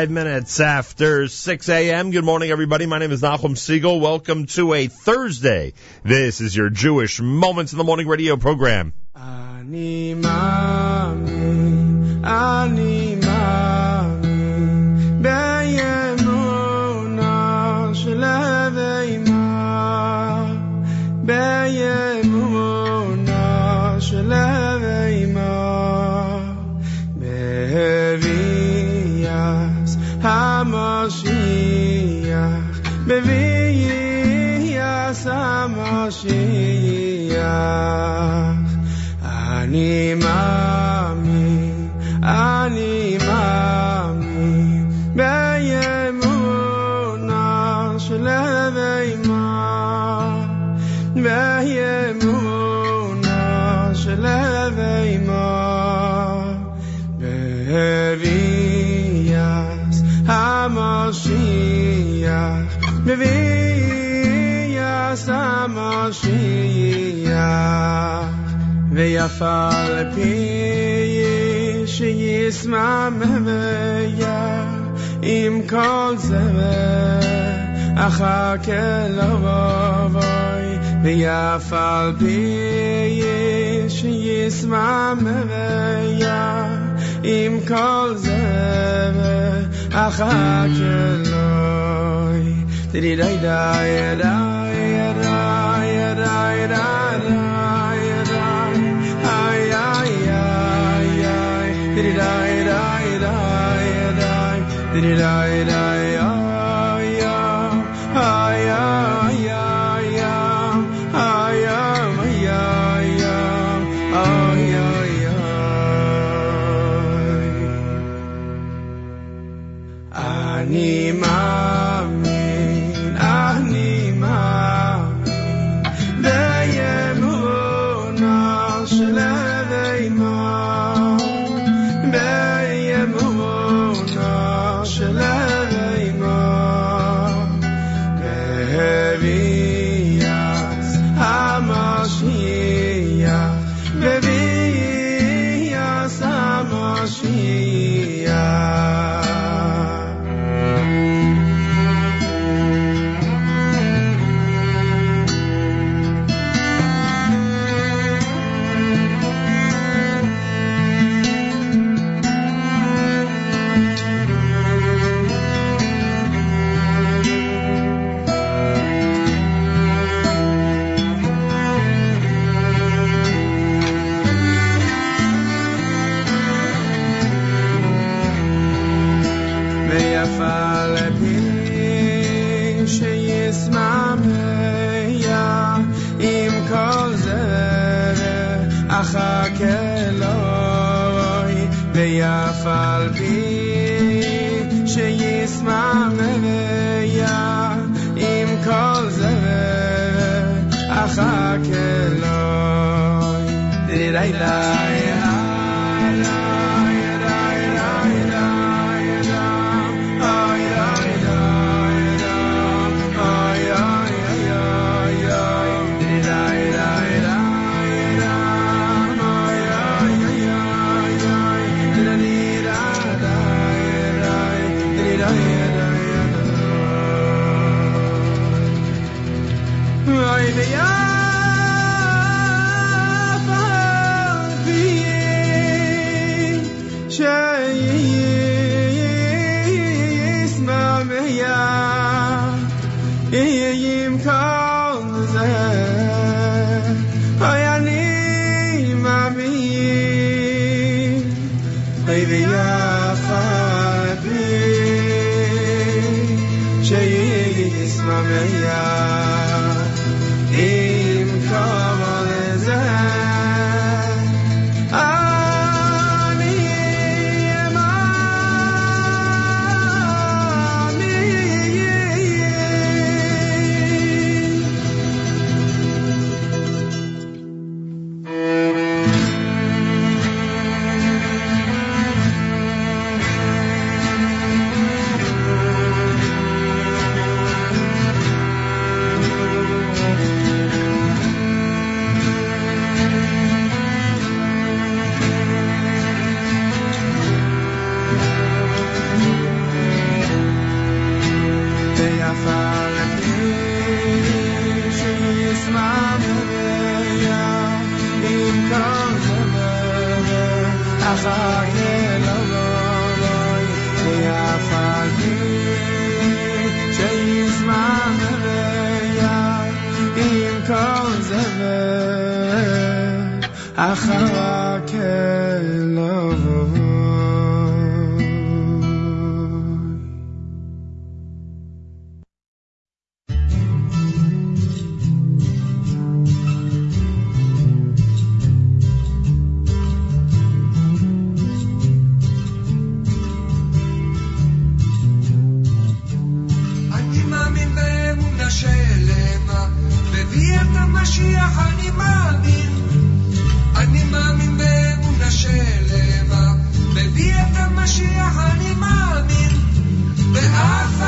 five minutes after 6 a.m. Good morning, everybody. My name is Nachum Segal. Welcome to a Thursday. This is your Jewish Moments in the Morning radio program. יפל פי שיסמע ממיה. אם כל זמה אחר כלא בואי ויפל פי שיסמע ממיה. אם כל זמה אחר כלא בואי די די די די די די די די די די די די. للعلاج Honey, mean? The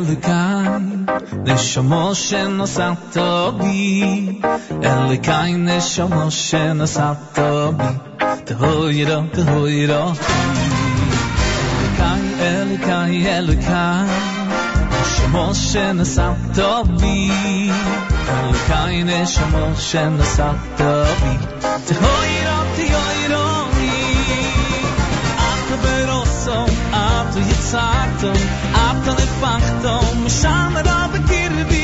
אל קיין נשמו שנוסעת בי אל קיין נשמו שנוסעת בי תהוירו תהוירו אל קיין אל קיין אל קיין נשמו שנוסעת בי אל קיין נשמו שנוסעת בי תהוירו תהוירו אַ צו יצאַטן Από τον εφάκτο μου σαν να τα πικύρβει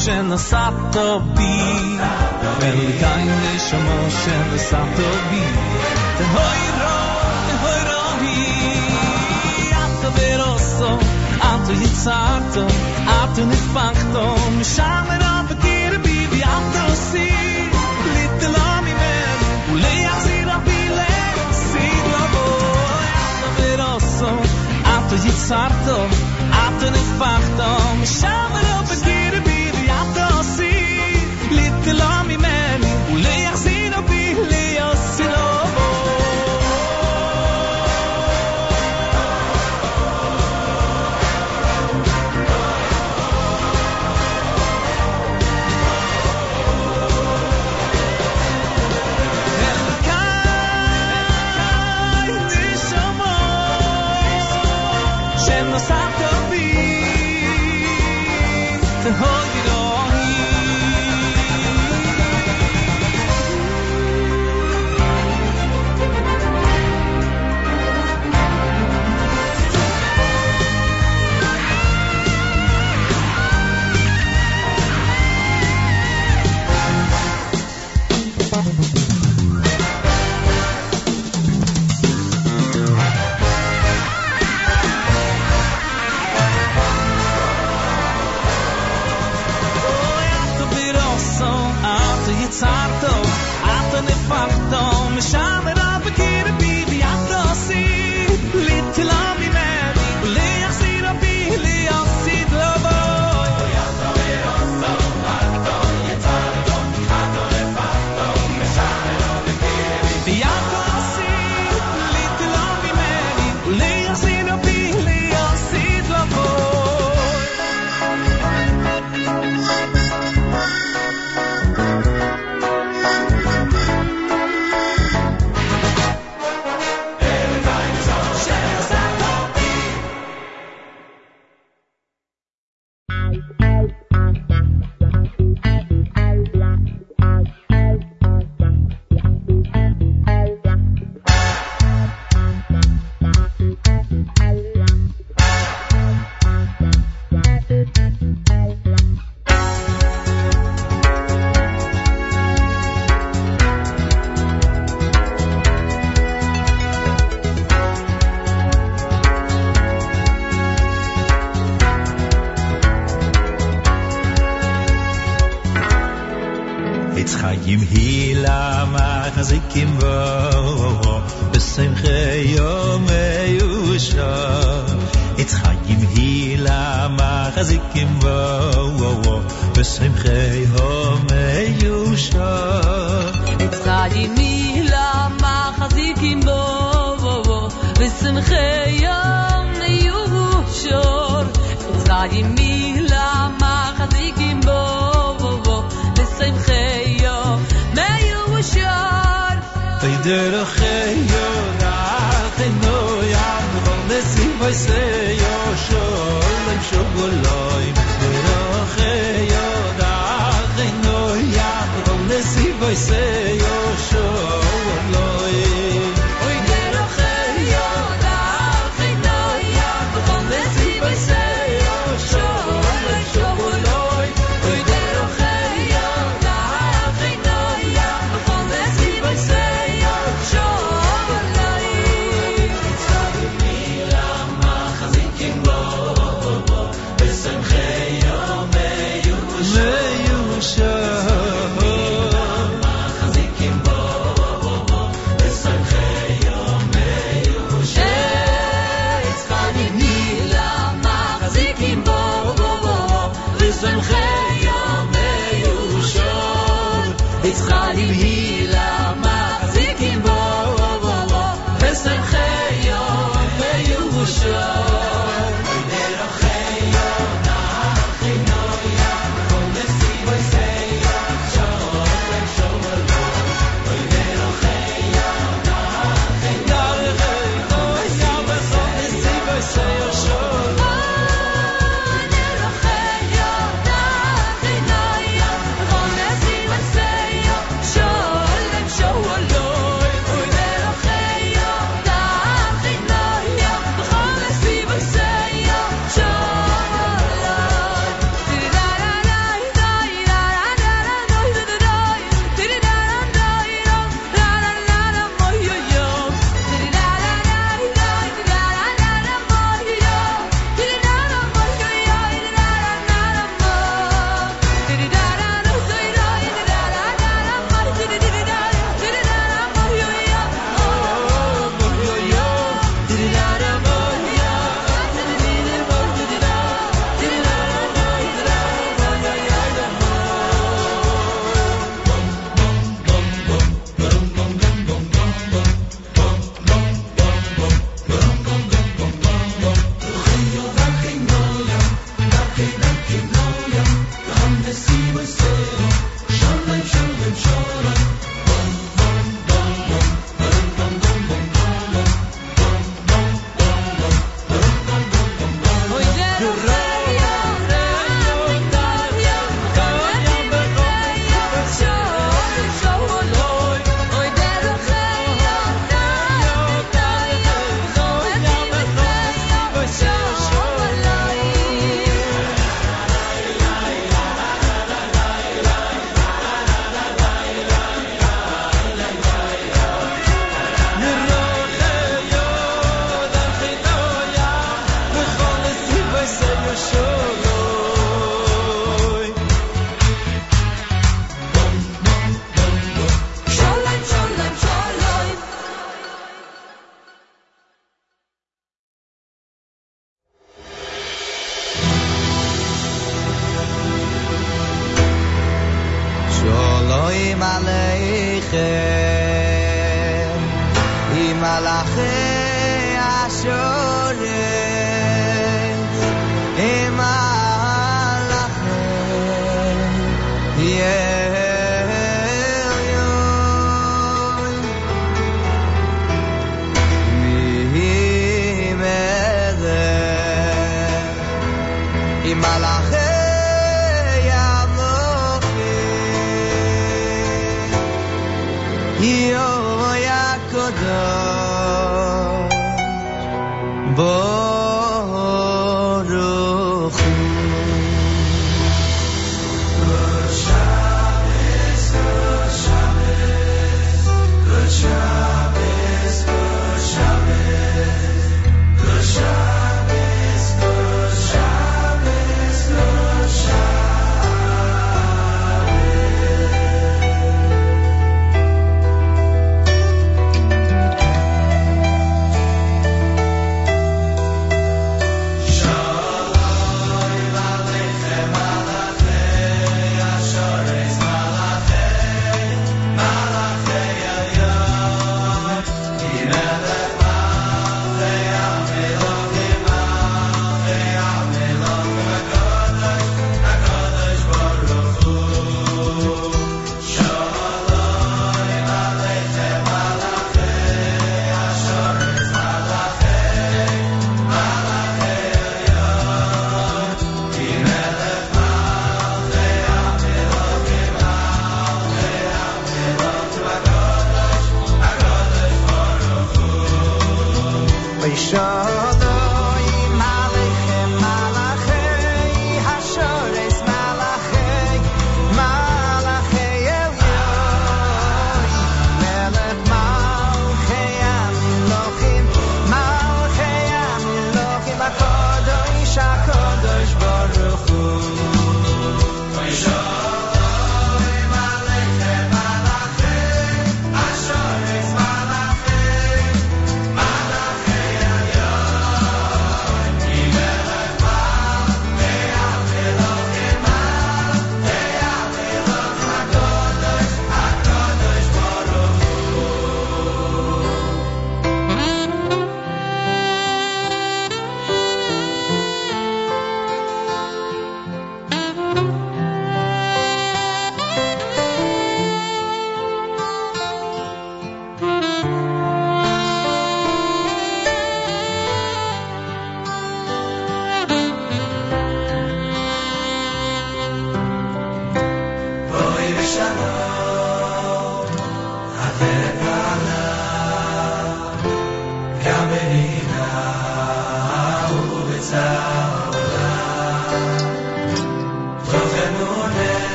נשמו שנשאת בי, Elikai, נשמו שנשאת בי, תהוי רו, תהוי רוי, אתו ברוסו, אתו יצרתו, אתו נפחתו, משם רב בקיר בי, ואתו עושי, ליטלו ממנו, וליחזיר רבי להפסיד לבוא, אתו ברוסו, אתו יצרתו, אתו נפחתו, משם רב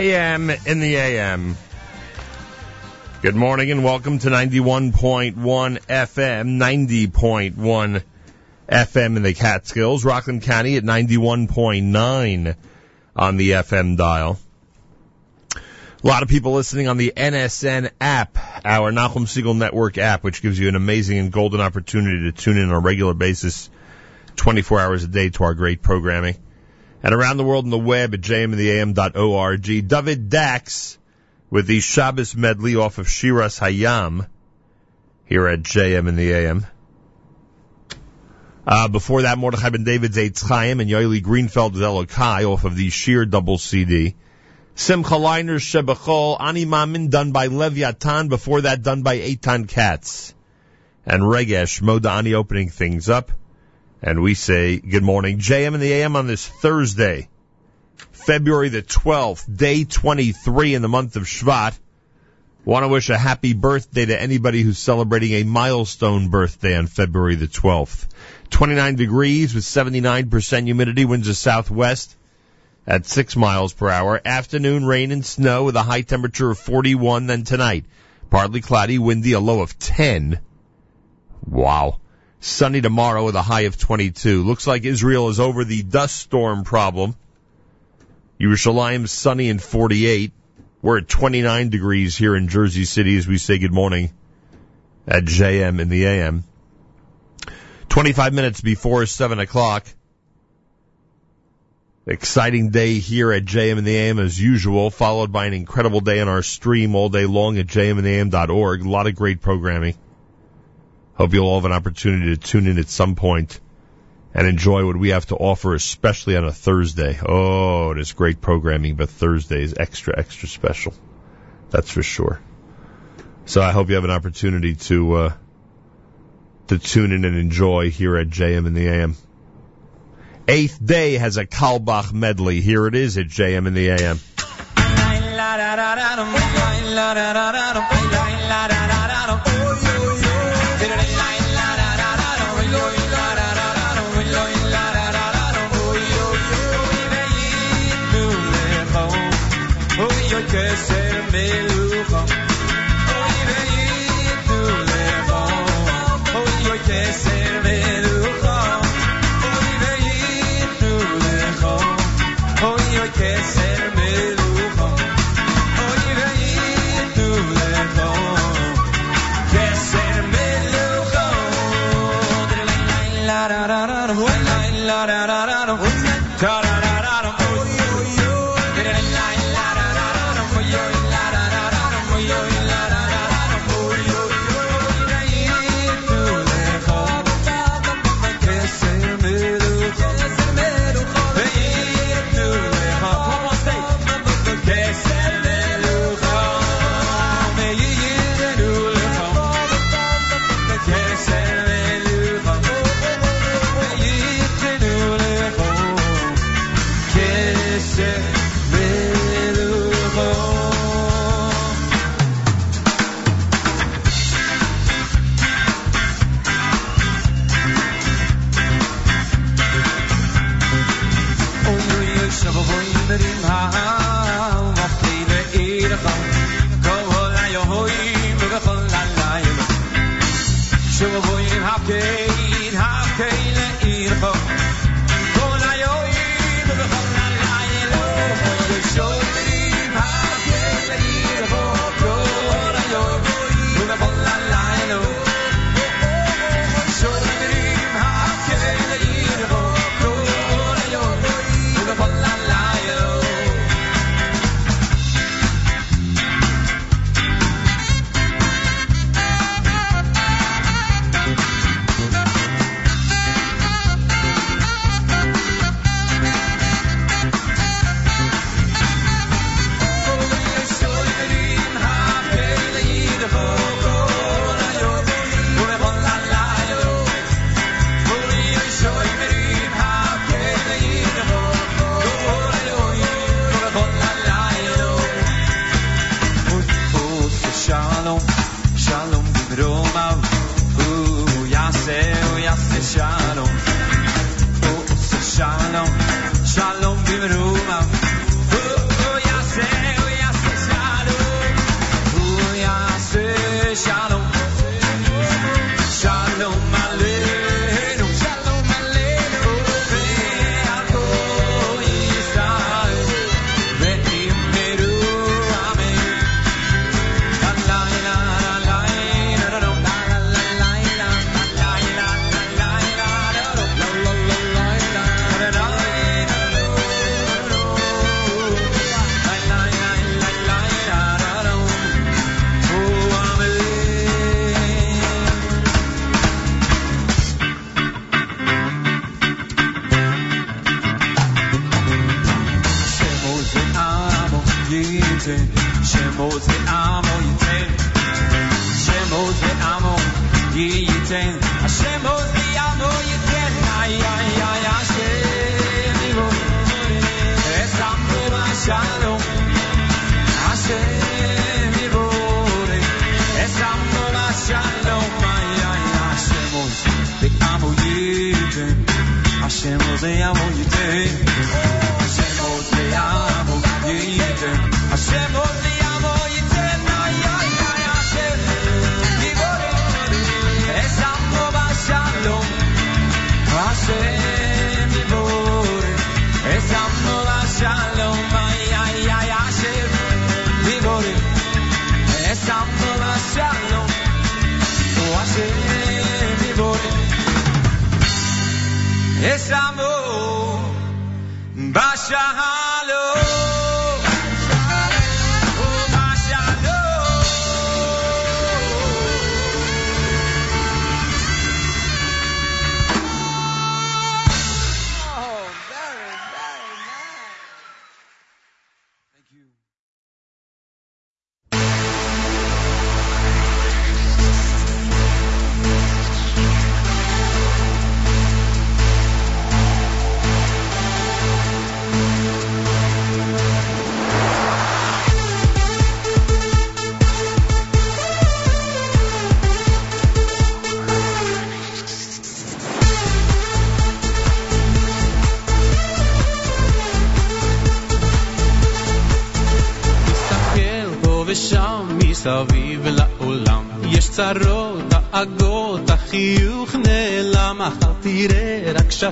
JM in the AM. Good morning and welcome to 91.1 FM, 90.1 FM in the Catskills, Rockland County at 91.9 on the FM dial. A lot of people listening on the NSN app, our Nachum Segal Network app, which gives you an amazing and golden opportunity to tune in on a regular basis, 24 hours a day to our great programming. And around the world on the web at jmintheam.org. David Dax with the Shabbos medley off of Shiras Hayam here at JM in the AM. Uh, before that, Mordechai Ben David's Eitz Chaim and Yoeli Greenfeld's Elokai off of the Sheer double CD. Simcha Leiner's Shebechol, Ani Mamin done by Leviathan, before that done by Eitan Katz. And Regesh, Modani opening things up. And we say good morning. JM in the AM on this Thursday, February the 12th, day 23 in the month of Shvat. Want to wish a happy birthday to anybody who's celebrating a milestone birthday on February the 12th. 29 degrees with 79% humidity, winds of southwest at 6 miles per hour. Afternoon rain and snow with a high temperature of 41 then tonight. Partly cloudy, windy, a low of 10. Wow. Sunny tomorrow with a high of 22. Looks like Israel is over the dust storm problem. Yerushalayim sunny and 48. We're at 29 degrees here in Jersey City as we say good morning at JM in the AM. 25 minutes before 7 o'clock. Exciting day here at JM in the AM as usual, followed by an incredible day on our stream all day long at jmintheam.org. A lot of great programming. Hope you'll all have an opportunity to tune in at some point and enjoy what we have to offer, especially on a Thursday. Oh, it is great programming, but Thursday is extra, extra special. That's for sure. So I hope you have an opportunity to, uh, to tune in and enjoy here at JM in the AM. Eighth Day has a Kalbach medley. Here it is at JM in the AM. Thank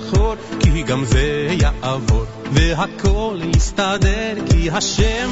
שחור כי גם זה יעבור והכל יסתדר כי השם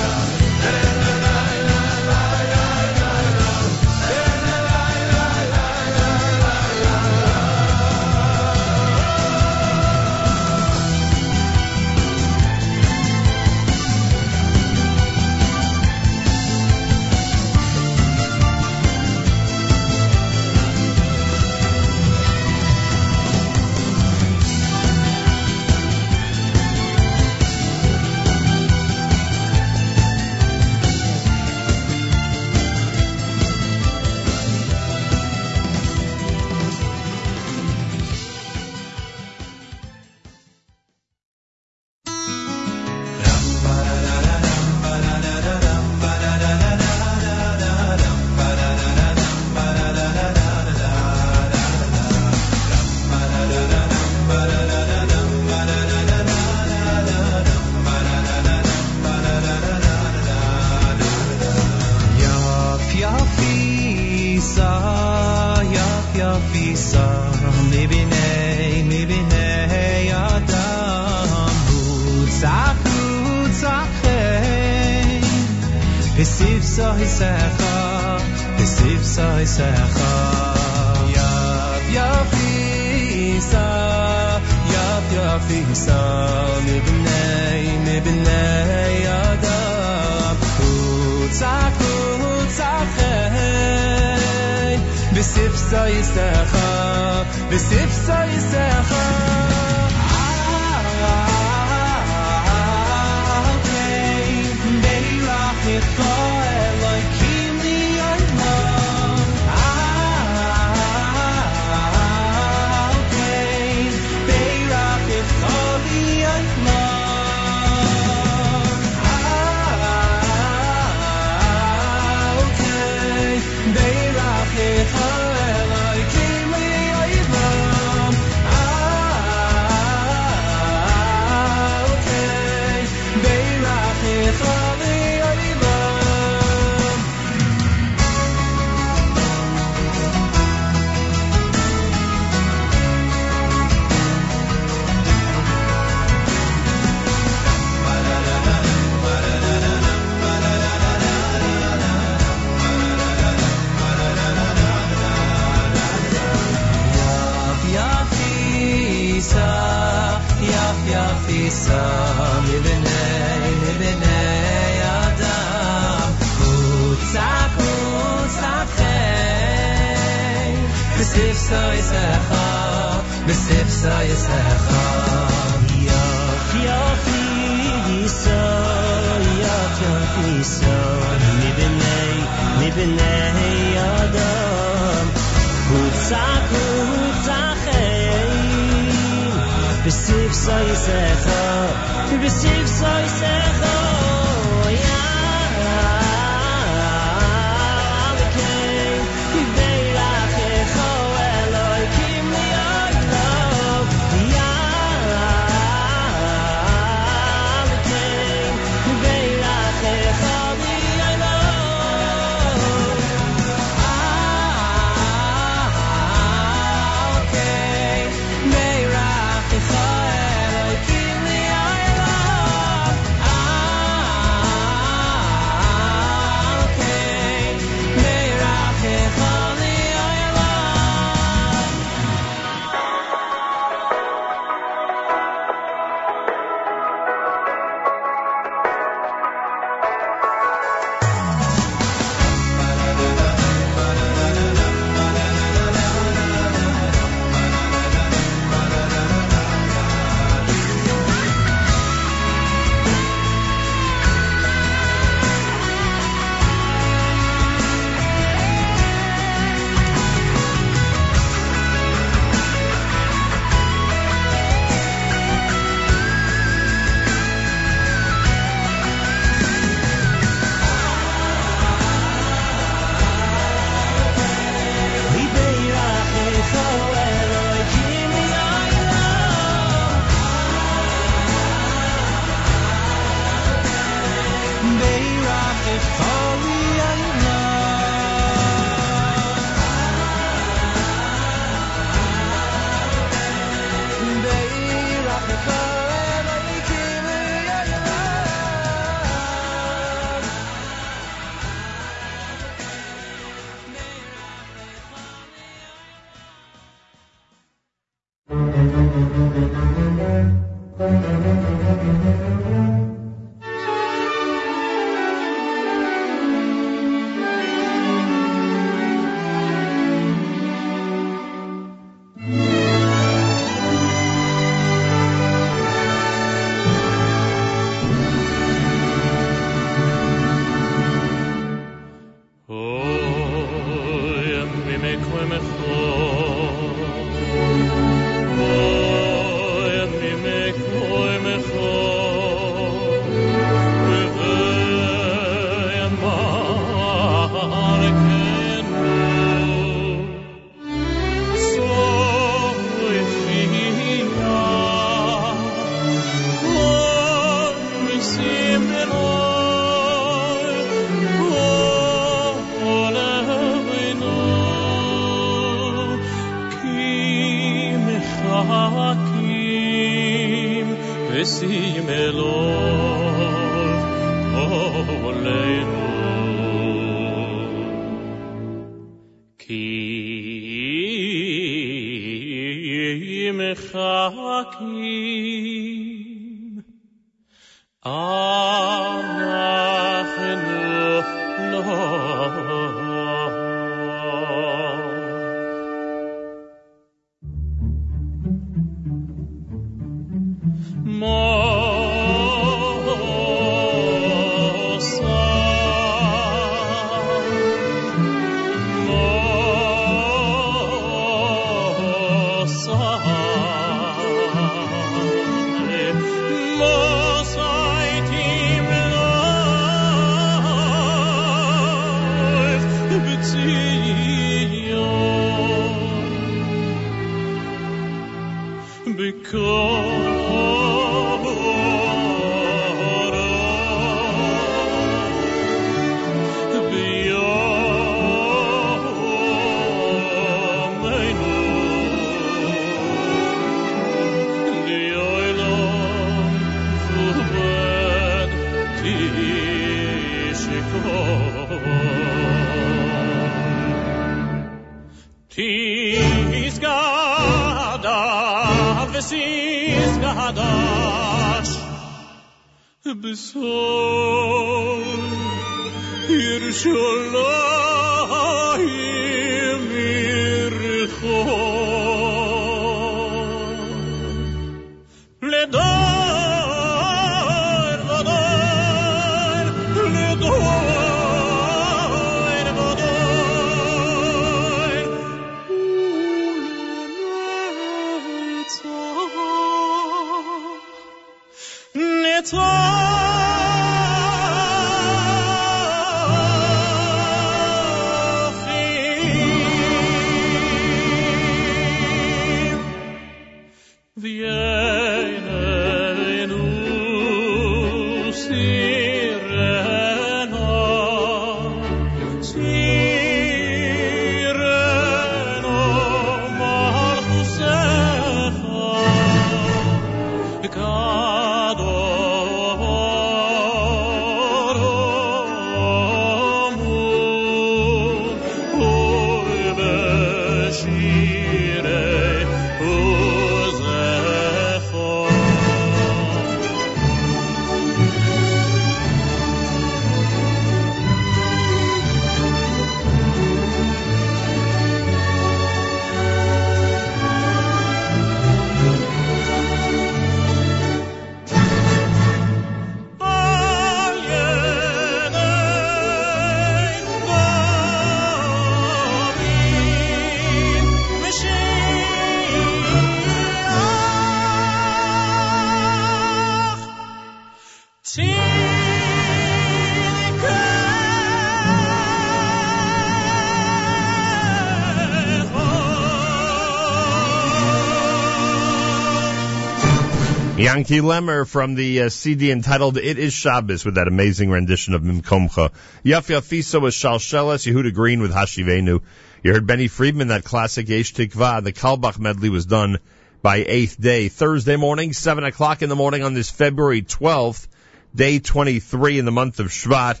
Yankee Lemmer from the uh, CD entitled It Is Shabbos with that amazing rendition of Mimkomcha. Yaf Yafiso with Shalsheles, Yehuda Green with Hashivenu. You heard Benny Friedman, that classic Yesh Tikva. The Kalbach medley was done by Eighth Day. Thursday morning, 7 o'clock in the morning on this February 12th, day 23 in the month of Shvat.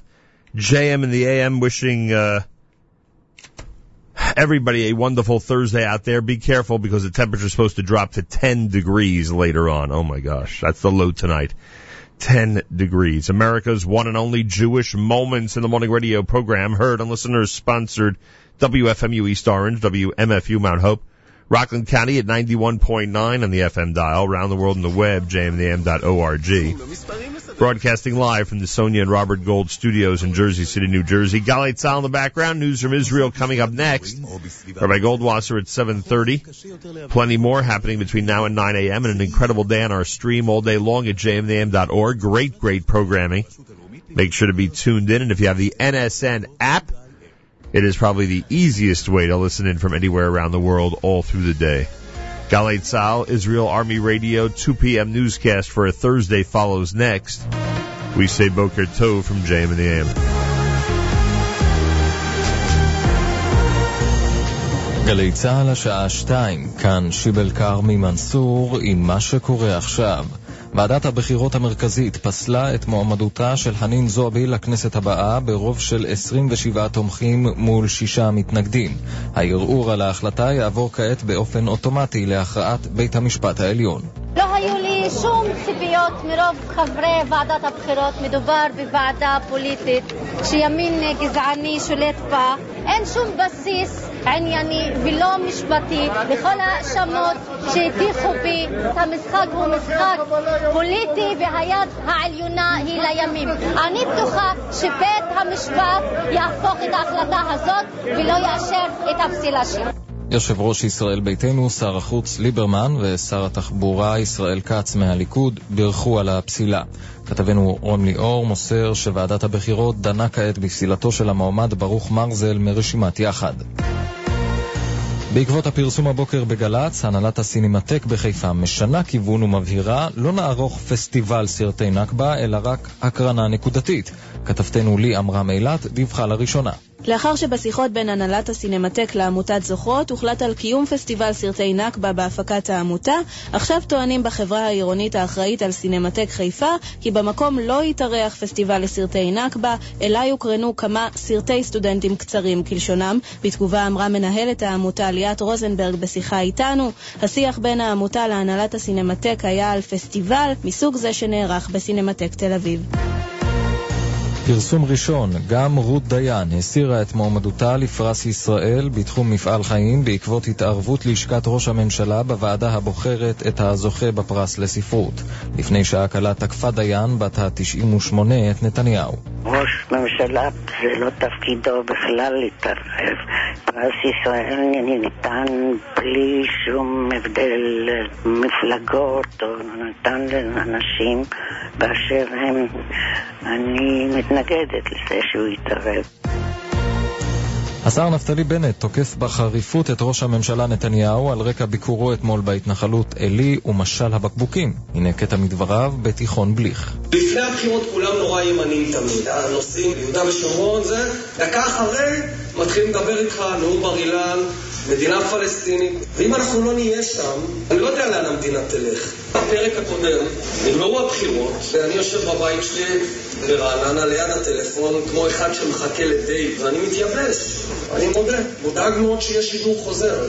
JM in the AM wishing, uh, everybody a wonderful Thursday out there. Be careful because the temperature is supposed to drop to 10 degrees later on. Oh my gosh, that's the low tonight. 10 degrees. America's one and only Jewish Moments in the Morning Radio program heard on listeners sponsored WFMU East Orange, WMFU Mount Hope, Rockland County at 91.9 on the FM dial, around the world on the web, jmintheam.org. Broadcasting live from the Sonia and Robert Gold studios in Jersey City, New Jersey. Galei Tzahal in the background. News from Israel coming up next. Rabbi Goldwasser at 7.30. Plenty more happening between now and 9 a.m. and an incredible day on our stream all day long at jmintheam.org. Great, great programming. Make sure to be tuned in. And if you have the NSN app, it is probably the easiest way to listen in from anywhere around the world all through the day. Galei Tzahal, Israel Army Radio, 2 p.m. newscast for a Thursday follows next. We say Boker Tov from JM in the AM. גלי צה"ל השעה 2, כאן שיבל כרמי מנסור עם מה שקורה עכשיו. ועדת הבחירות המרכזית פסלה את מועמדותה של חנין זועבי לכנסת הבאה ברוב של 27 תומכים מול שישה מתנגדים. הערעור על ההחלטה יעבור כעת באופן אוטומטי להכרעת בית המשפט העליון. לא היו לי שום ציפיות מרוב חברי ועדת הבחירות. מדובר בוועדה פוליטית שימין גזעני שולט בה. אין שום בסיס ענייני ולא משפטי לכל ההאשמות שהטיחו בי. המשחק הוא משחק פוליטי והיד העליונה היא לימין. אני בטוחה שבית המשפט יהפוך את ההחלטה הזאת ולא יאשר את הפסילה שלי. יושב ראש ישראל ביתנו, שר החוץ ליברמן ושר התחבורה ישראל כץ מהליכוד בירכו על הפסילה. כתבנו רון ליאור מוסר שוועדת הבחירות דנה כעת בפסילתו של המועמד ברוך מרזל מרשימת יחד. בעקבות הפרסום הבוקר בגל"צ, הנהלת הסינמטק בחיפה משנה כיוון ומבהירה לא נערוך פסטיבל סרטי נכבה, אלא רק הקרנה נקודתית. כתבתנו לי עמרם אילת דיווחה לראשונה. לאחר שבשיחות בין הנהלת הסינמטק לעמותת זוכרות הוחלט על קיום פסטיבל סרטי נכבה בהפקת העמותה, עכשיו טוענים בחברה העירונית האחראית על סינמטק חיפה כי במקום לא יתארח פסטיבל לסרטי נכבה, אלא יוקרנו כמה סרטי סטודנטים קצרים כלשונם. בתגובה אמרה מנהלת העמותה ליאת רוזנברג בשיחה איתנו, השיח בין העמותה להנהלת הסינמטק היה על פסטיבל מסוג זה שנערך בסינמטק תל אביב. פרסום ראשון, גם רות דיין הסירה את מועמדותה לפרס ישראל בתחום מפעל חיים בעקבות התערבות לשכת ראש הממשלה בוועדה הבוחרת את הזוכה בפרס לספרות. לפני שעה קלה תקפה דיין, בת ה-98, את נתניהו. ראש ממשלה זה לא תפקידו בכלל להתערב. פרס ישראל ניתן בלי שום הבדל מפלגות או ניתן לאנשים באשר הם. אני מתנגדת לזה שהוא יתערב. השר נפתלי בנט תוקף בחריפות את ראש הממשלה נתניהו על רקע ביקורו אתמול בהתנחלות עלי ומשל הבקבוקים. הנה קטע מדבריו בתיכון בליך. לפני הבחירות כולם נורא ימנים תמיד. הנושאים ביהודה ושומרון זה, דקה אחרי מתחילים לדבר איתך, נאום בר אילן, מדינה פלסטינית, ואם אנחנו לא נהיה שם, אני לא יודע לאן המדינה תלך. בפרק הקודם נגמרו הבחירות, ואני יושב בבית שלי ברעננה ליד הטלפון, כמו אחד שמחכה לדייט, ואני מתייבש. אני מודה, מודאג מאוד שיש שידור חוזר.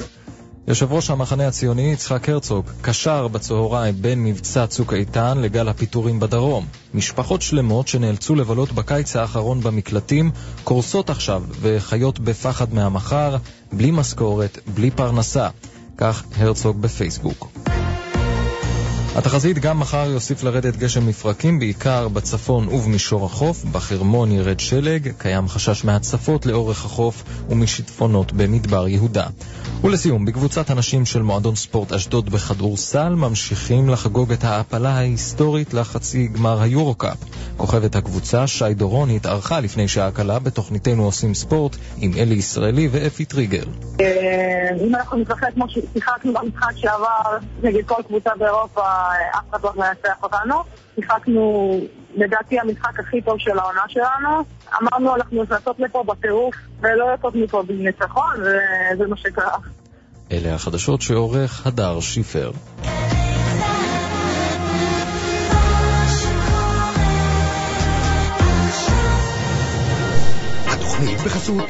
יושב ראש המחנה הציוני יצחק הרצוג קשר בצהריים בין מבצע צוק איתן לגל הפיטורים בדרום. משפחות שלמות שנאלצו לבלות בקיץ האחרון במקלטים קורסות עכשיו וחיות בפחד מהמחר, בלי משכורת, בלי פרנסה. כך הרצוג בפייסבוק. התחזית גם מחר יוסיף לרדת גשם מפרקים, בעיקר בצפון ובמישור החוף. בחרמון ירד שלג, קיים חשש מהצפות לאורך החוף ומשיטפונות במדבר יהודה. ולסיום, בקבוצת הנשים של מועדון ספורט אשדוד בכדורסל ממשיכים לחגוג את ההעפלה ההיסטורית לחצי גמר היורו-קאפ. כוכבת הקבוצה, שי דורון, התארחה לפני שעה קלה בתוכניתנו עושים ספורט עם אלי ישראלי ואפי טריגר. אם אנחנו נתרחק כמו ששיחקנו במשחק שעבר נגד כל קבוצה באירופה, אף אחד לא ינצח אותנו. שיחקנו, לדעתי, המשחק הכי טוב של העונה שלנו. אמרנו, אנחנו נכנסות לפה בטירוף ולא יוצאות מפה בניצחון, וזה מה שקרה. אלה החדשות שעורך הדר שיפר. התוכנית בחסות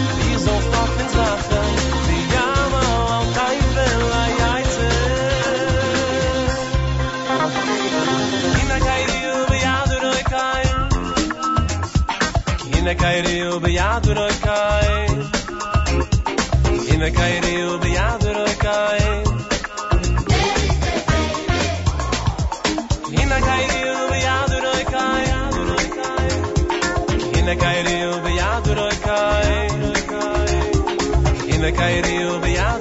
kai riu be yadu roi kai in a kai riu be yadu kai in a kai riu be yadu roi kai in a kai riu be yadu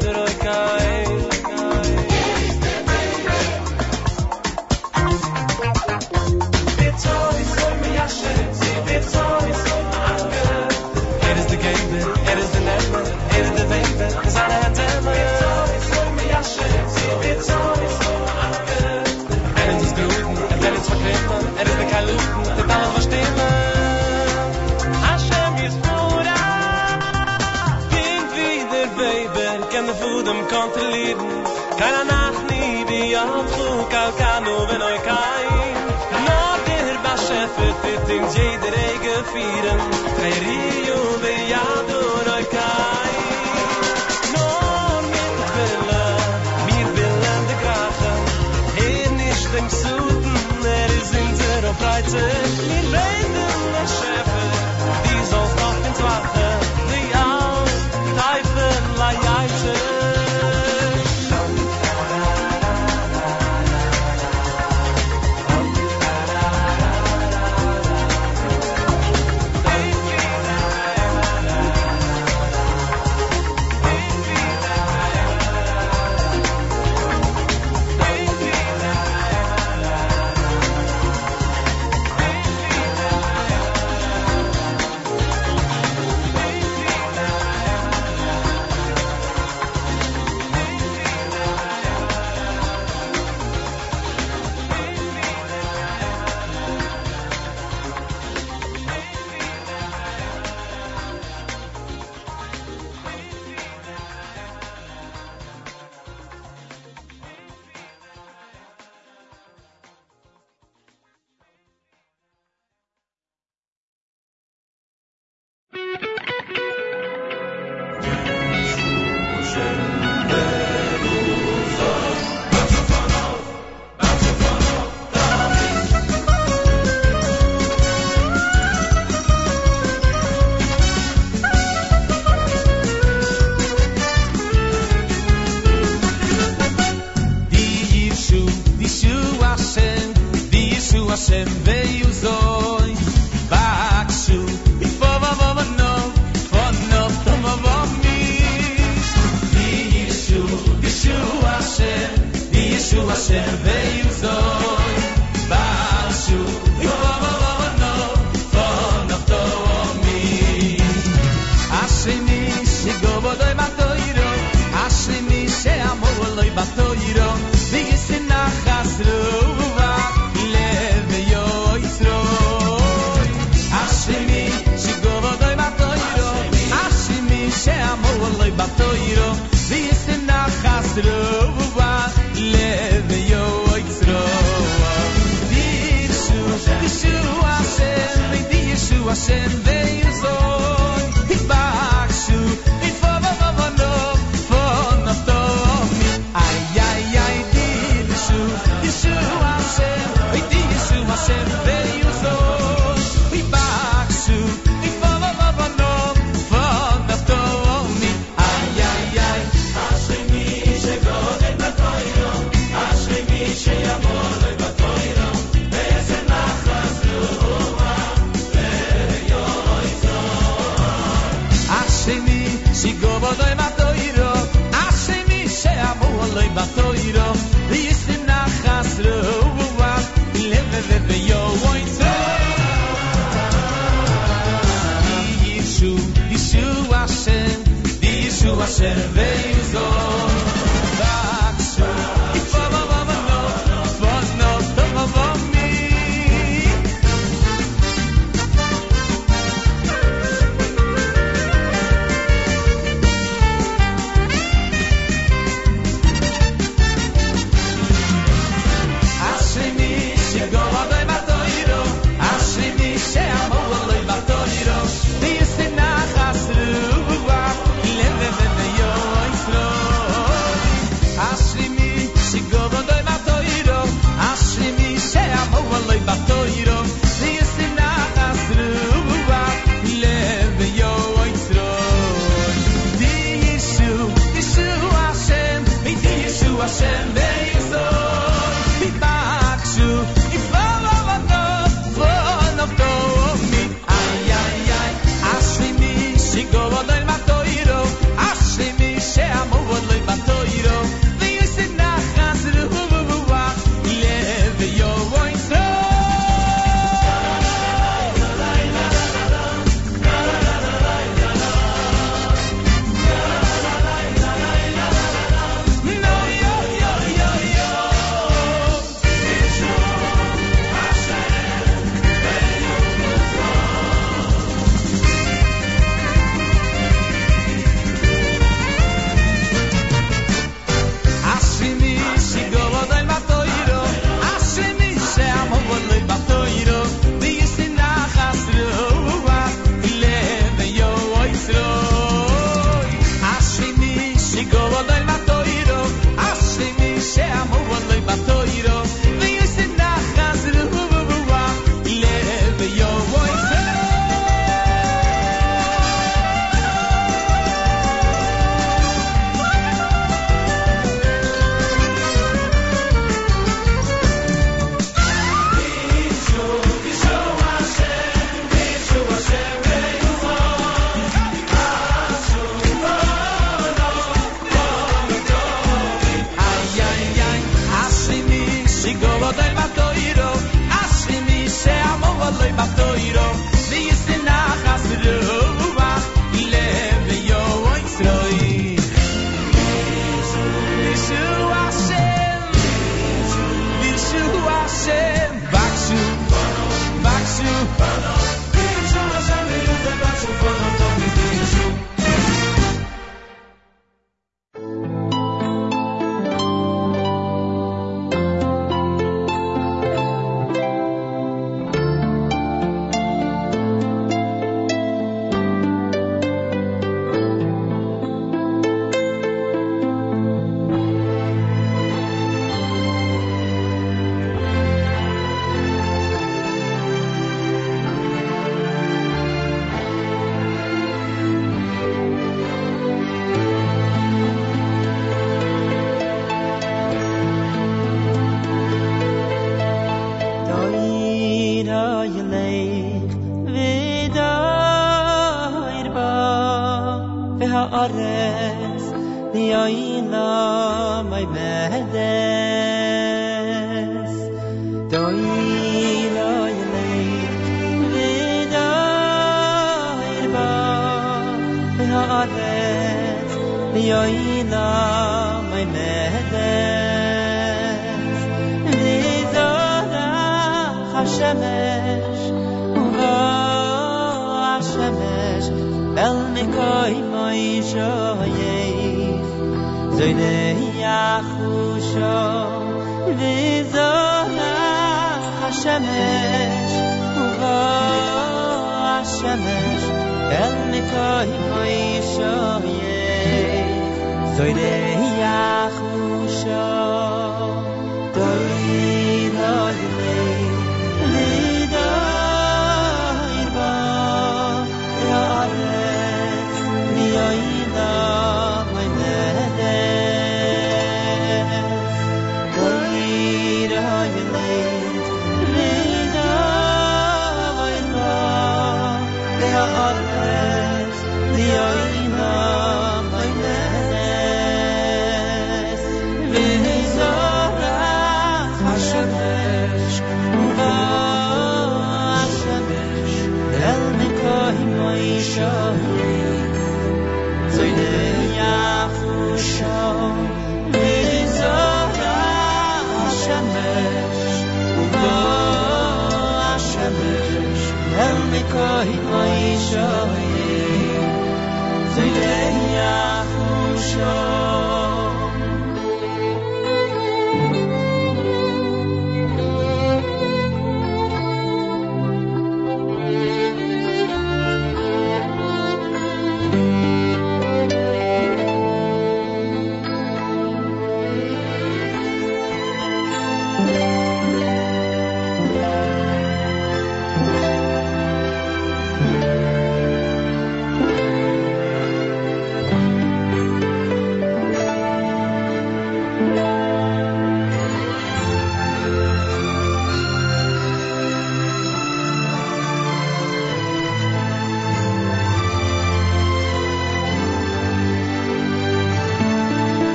kein er nach bi wie am zug au kanu wenn oi kein na der ba chef fit in jede regel fieren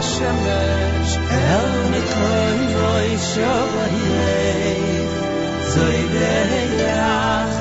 השמש, אל נקרא רוי שווה, זוי דרך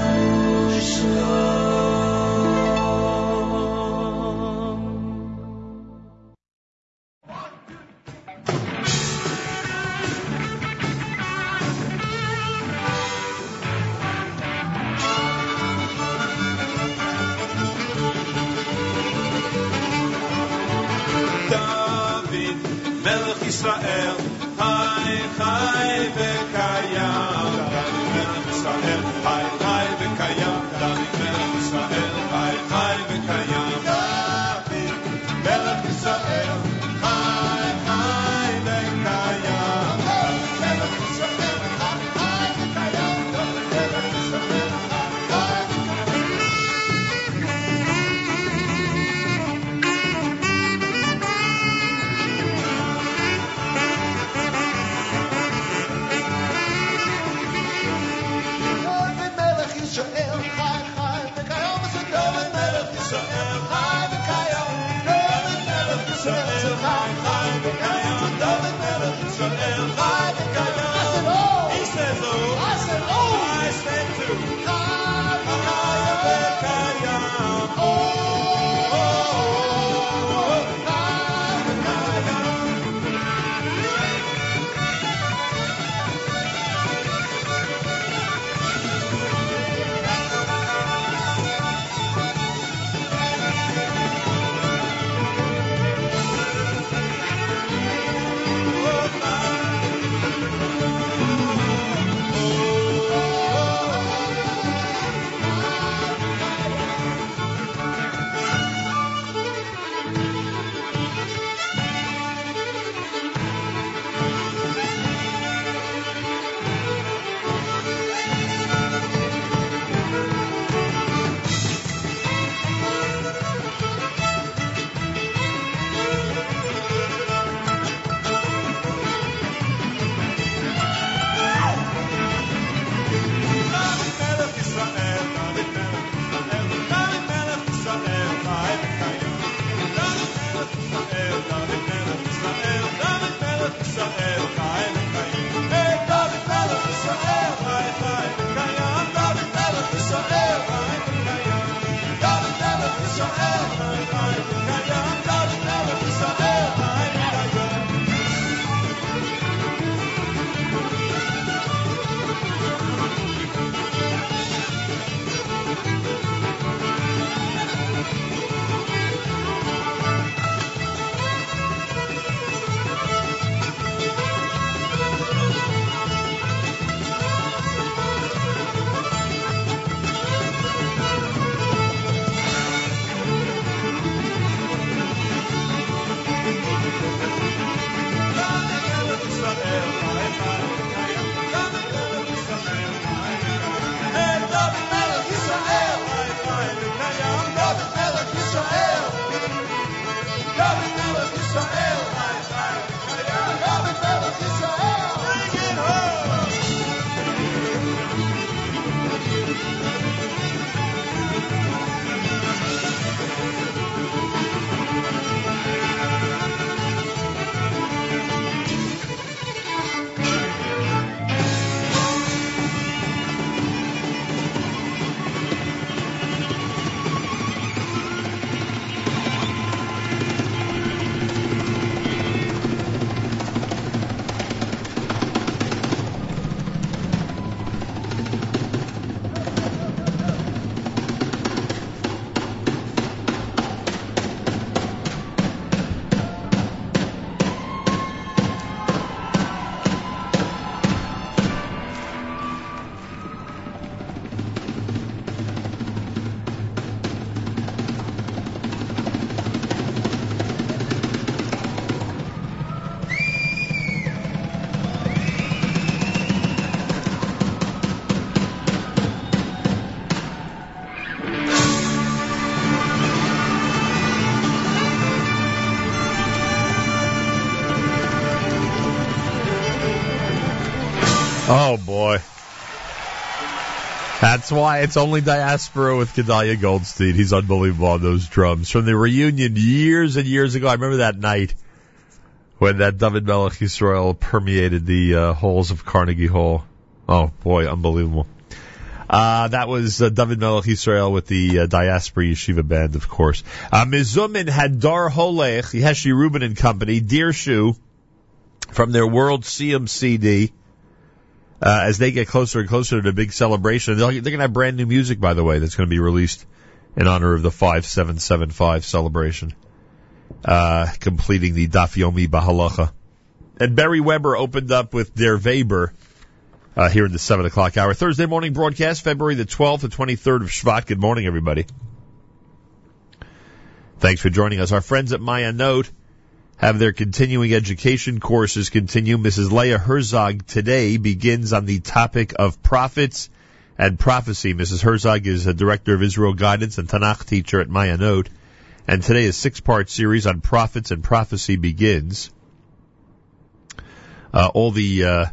Oh boy. That's why it's only diaspora with Gedalia Goldstein. He's unbelievable on those drums. From the reunion years and years ago, I remember that night when that David Melech Yisrael permeated the uh, halls of Carnegie Hall. Oh boy, unbelievable. Uh, that was uh, David Melech with the uh, Diaspora Yeshiva Band, of course. Uh, Mizumin had Dar Holech, Yeshi Rubin and Company, Dirshu, from their World CMCD. Uh, as they get closer and closer to the big celebration, they're, they're going to have brand new music, by the way, that's going to be released in honor of the 5775 celebration, uh, completing the Daf Yomi Bahalacha. And Barry Weber opened up with Der Weber, uh, here in the 7 o'clock hour. Thursday morning broadcast, February the 12th to 23rd of Shvat. Good morning, everybody. Thanks for joining us. Our friends at Ma'ayanot have their continuing education courses continue. Mrs. Leah Herzog today begins on the topic of prophets and prophecy. Mrs. Herzog is a director of Israel guidance and Tanakh teacher at Ma'ayanot. And today a six-part series on prophets and prophecy begins. Uh, all the uh,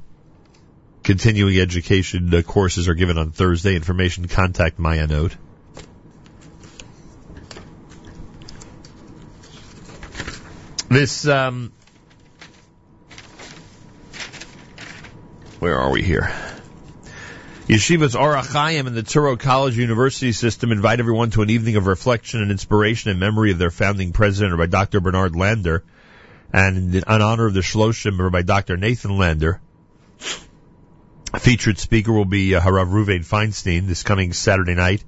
continuing education uh, courses are given on Thursday. Information contact Ma'ayanot. This, um, where are we here? Yeshivas Ohr HaChaim and the Touro College University system invite everyone to an evening of reflection and inspiration in memory of their founding president, by Dr. Bernard Lander, and in honor of the Shloshim, by Dr. Nathan Lander. A featured speaker will be uh, Harav Ruvain Feinstein this coming Saturday night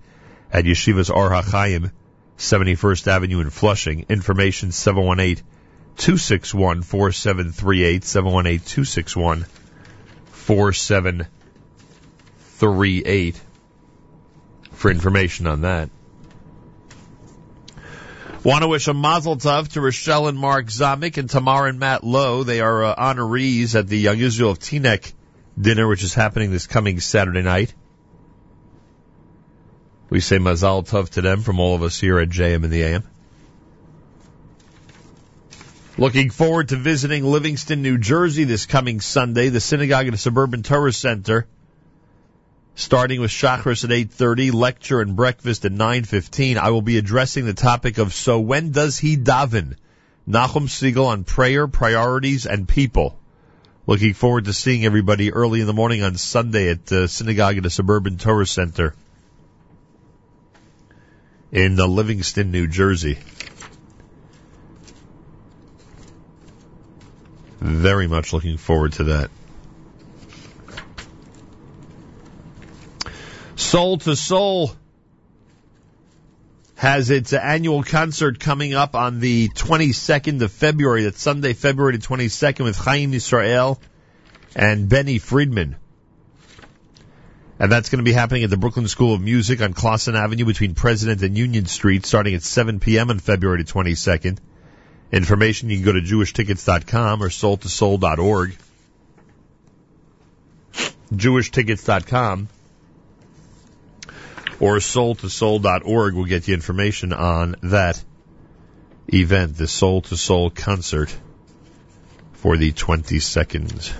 at Yeshivas Ohr HaChaim, 71st Avenue in Flushing. Information 718 261 4738, 718 261 4738 for information on that. Want to wish a mazel tov to Rochelle and Mark Zamek and Tamar and Matt Lowe. They are uh, honorees at the Young Israel of Teaneck dinner, which is happening this coming Saturday night. We say mazel tov to them from all of us here at JM in the AM. Looking forward to visiting Livingston, New Jersey this coming Sunday, the synagogue at the Suburban Torah Center. Starting with Shachris at 8.30, lecture and breakfast at 9.15. I will be addressing the topic of So When Does He Daven? Nachum Segal on prayer, priorities, and people. Looking forward to seeing everybody early in the morning on Sunday at the synagogue at the Suburban Torah Center in uh, Livingston, New Jersey. Very much looking forward to that. Soul to Soul has its annual concert coming up on the 22nd of February. That's Sunday, February the 22nd with Chaim Israel and Benny Friedman. And that's going to be happening at the Brooklyn School of Music on Clausen Avenue between President and Union Street starting at 7 p.m. on February the 22nd. Information, you can go to jewishtickets.com or soul2soul.org. Jewishtickets.com or soul2soul.org will get you information on that event, the Soul to Soul concert for the 22nd.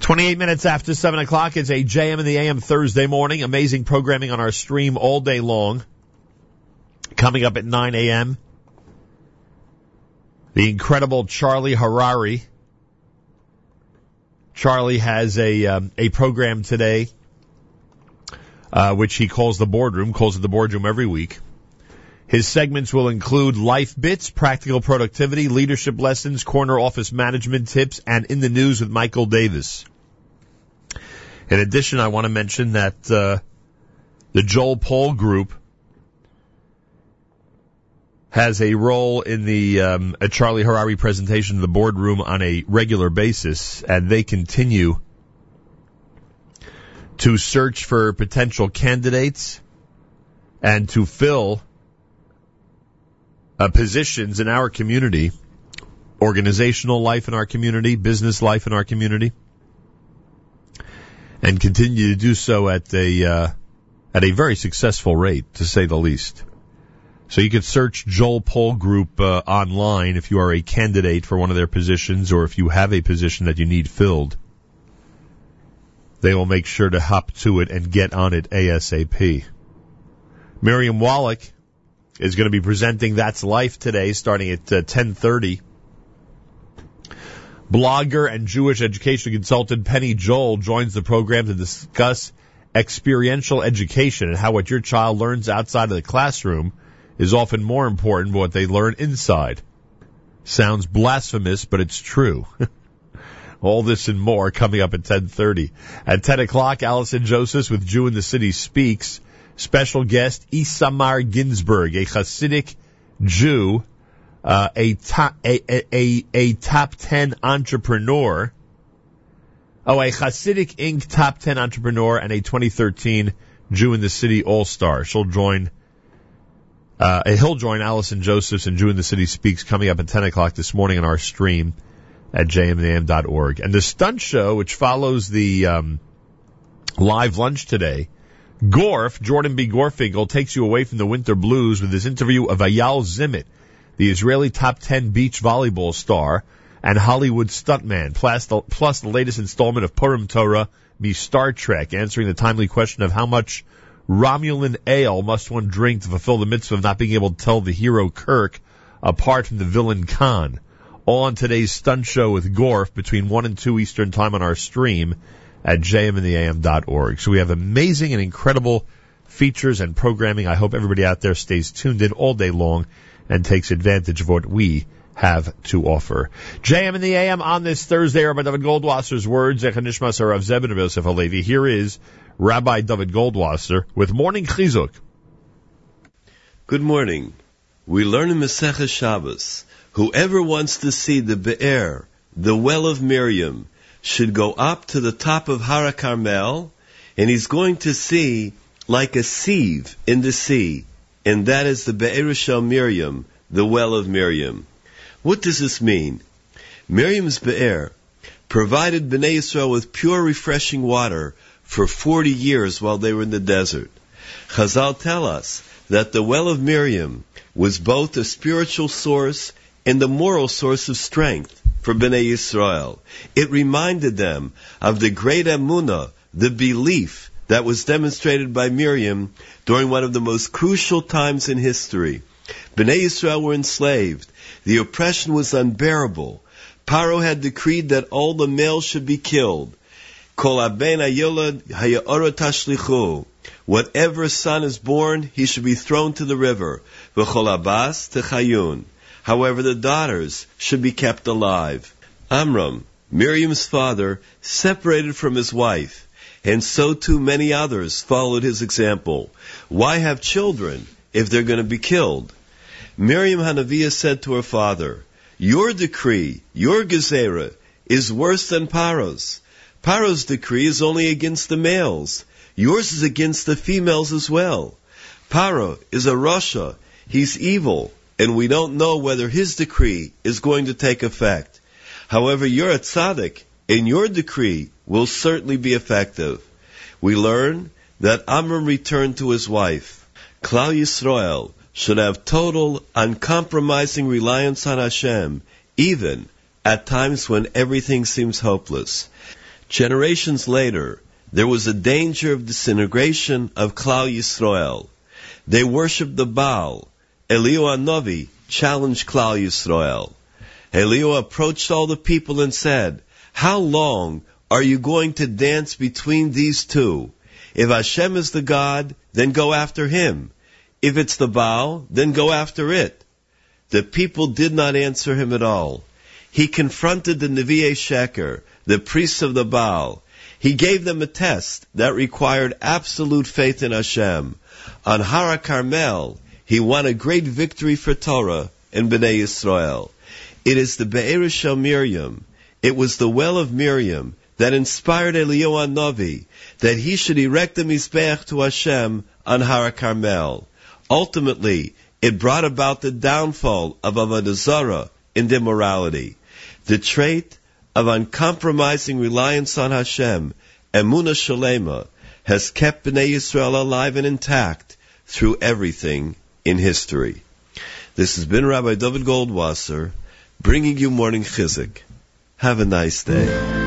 28 minutes after 7 o'clock, it's a JM in the AM Thursday morning. Amazing programming on our stream all day long. Coming up at 9 a.m., the incredible Charlie Harary. Charlie has a um, a program today, uh, which he calls the boardroom. Calls it the boardroom every week. His segments will include life bits, practical productivity, leadership lessons, corner office management tips, and in the news with Michael Davis. In addition, I want to mention that uh, the Joel Paul Group has a role in the um, Charlie Harary presentation of the boardroom on a regular basis, and they continue to search for potential candidates and to fill uh, positions in our community, organizational life in our community, business life in our community, and continue to do so at a uh, at a very successful rate, to say the least. So you could search Joel Paul Group uh, online if you are a candidate for one of their positions or if you have a position that you need filled. They will make sure to hop to it and get on it ASAP. Miriam Wallach is going to be presenting That's Life today starting at uh, 1030. Blogger and Jewish education consultant Penny Joel joins the program to discuss experiential education and how what your child learns outside of the classroom is often more important than what they learn inside. Sounds blasphemous, but it's true. All this and more coming up at 10:30. At 10 o'clock, Allison Josephs with Jew in the City speaks. Special guest Issamar Ginzberg, a Hasidic Jew, uh, a, top, a, a, a, top 10 entrepreneur. Oh, a Hasidic Inc. top 10 entrepreneur and a 2013 Jew in the City All-Star. She'll join uh, he'll join Allison Josephs and Jew in the City Speaks coming up at 10 o'clock this morning on our stream at jmintheam.org. And the stunt show, which follows the um, live lunch today, Gorf, Jordan B. Gorfinkel, takes you away from the winter blues with his interview of Ayal Zimit, the Israeli top 10 beach volleyball star and Hollywood stuntman, plus the, plus the latest installment of Purim Torah, me Star Trek, answering the timely question of how much Romulan ale must one drink to fulfill the mitzvah of not being able to tell the hero Kirk apart from the villain Khan. All on today's stunt show with Gorf between 1 and 2 Eastern Time on our stream at jmintheam.org. So we have amazing and incredible features and programming. I hope everybody out there stays tuned in all day long and takes advantage of what we have to offer. JM in the AM on this Thursday, Rabbi Dovid Goldwasser's words, Echanishmas Rav of Yosef Halevi. Here is Rabbi David Goldwasser with Morning Chizuk. Good morning. We learn in Maseches Shabbos, whoever wants to see the Be'er, the well of Miriam, should go up to the top of Hara Carmel, and he's going to see like a sieve in the sea, and that is the Be'er Shel Miriam, the well of Miriam. What does this mean? Miriam's Be'er provided Bnei Yisrael with pure, refreshing water for 40 years while they were in the desert. Chazal tell us that the well of Miriam was both a spiritual source and the moral source of strength for Bnei Yisrael. It reminded them of the great emunah, the belief that was demonstrated by Miriam during one of the most crucial times in history. Bnei Yisrael were enslaved. The oppression was unbearable. Paro had decreed that all the males should be killed. Whatever son is born, he should be thrown to the river. However, the daughters should be kept alive. Amram, Miriam's father, separated from his wife, and so too many others followed his example. Why have children if they're going to be killed? Miriam Hanaviah said to her father, Your decree, your gezerah, is worse than Paro's. Paro's decree is only against the males. Yours is against the females as well. Paro is a Rasha. He's evil, and we don't know whether his decree is going to take effect. However, you're a tzaddik, and your decree will certainly be effective. We learn that Amram returned to his wife. Klal Yisrael should have total, uncompromising reliance on Hashem, even at times when everything seems hopeless. Generations later, there was a danger of disintegration of Klal Yisrael. They worshipped the Baal. Eliyahu Novi challenged Klal Yisrael. Eliyahu approached all the people and said, How long are you going to dance between these two? If Hashem is the God, then go after him. If it's the Baal, then go after it. The people did not answer him at all. He confronted the Nevi'e Sheker, the priests of the Baal. He gave them a test that required absolute faith in Hashem. On Hara Carmel, he won a great victory for Torah and Bnei Yisrael. It is the Be'er Shel Miriam. It was the well of Miriam that inspired Eliyahu Novi that he should erect the Mizbeach to Hashem on Hara Carmel. Ultimately, it brought about the downfall of Avodah Zarah and immorality. The trait of uncompromising reliance on Hashem, Emunah Shalema, has kept Bnei Yisrael alive and intact through everything in history. This has been Rabbi Dovid Goldwasser bringing you morning Chizuk. Have a nice day.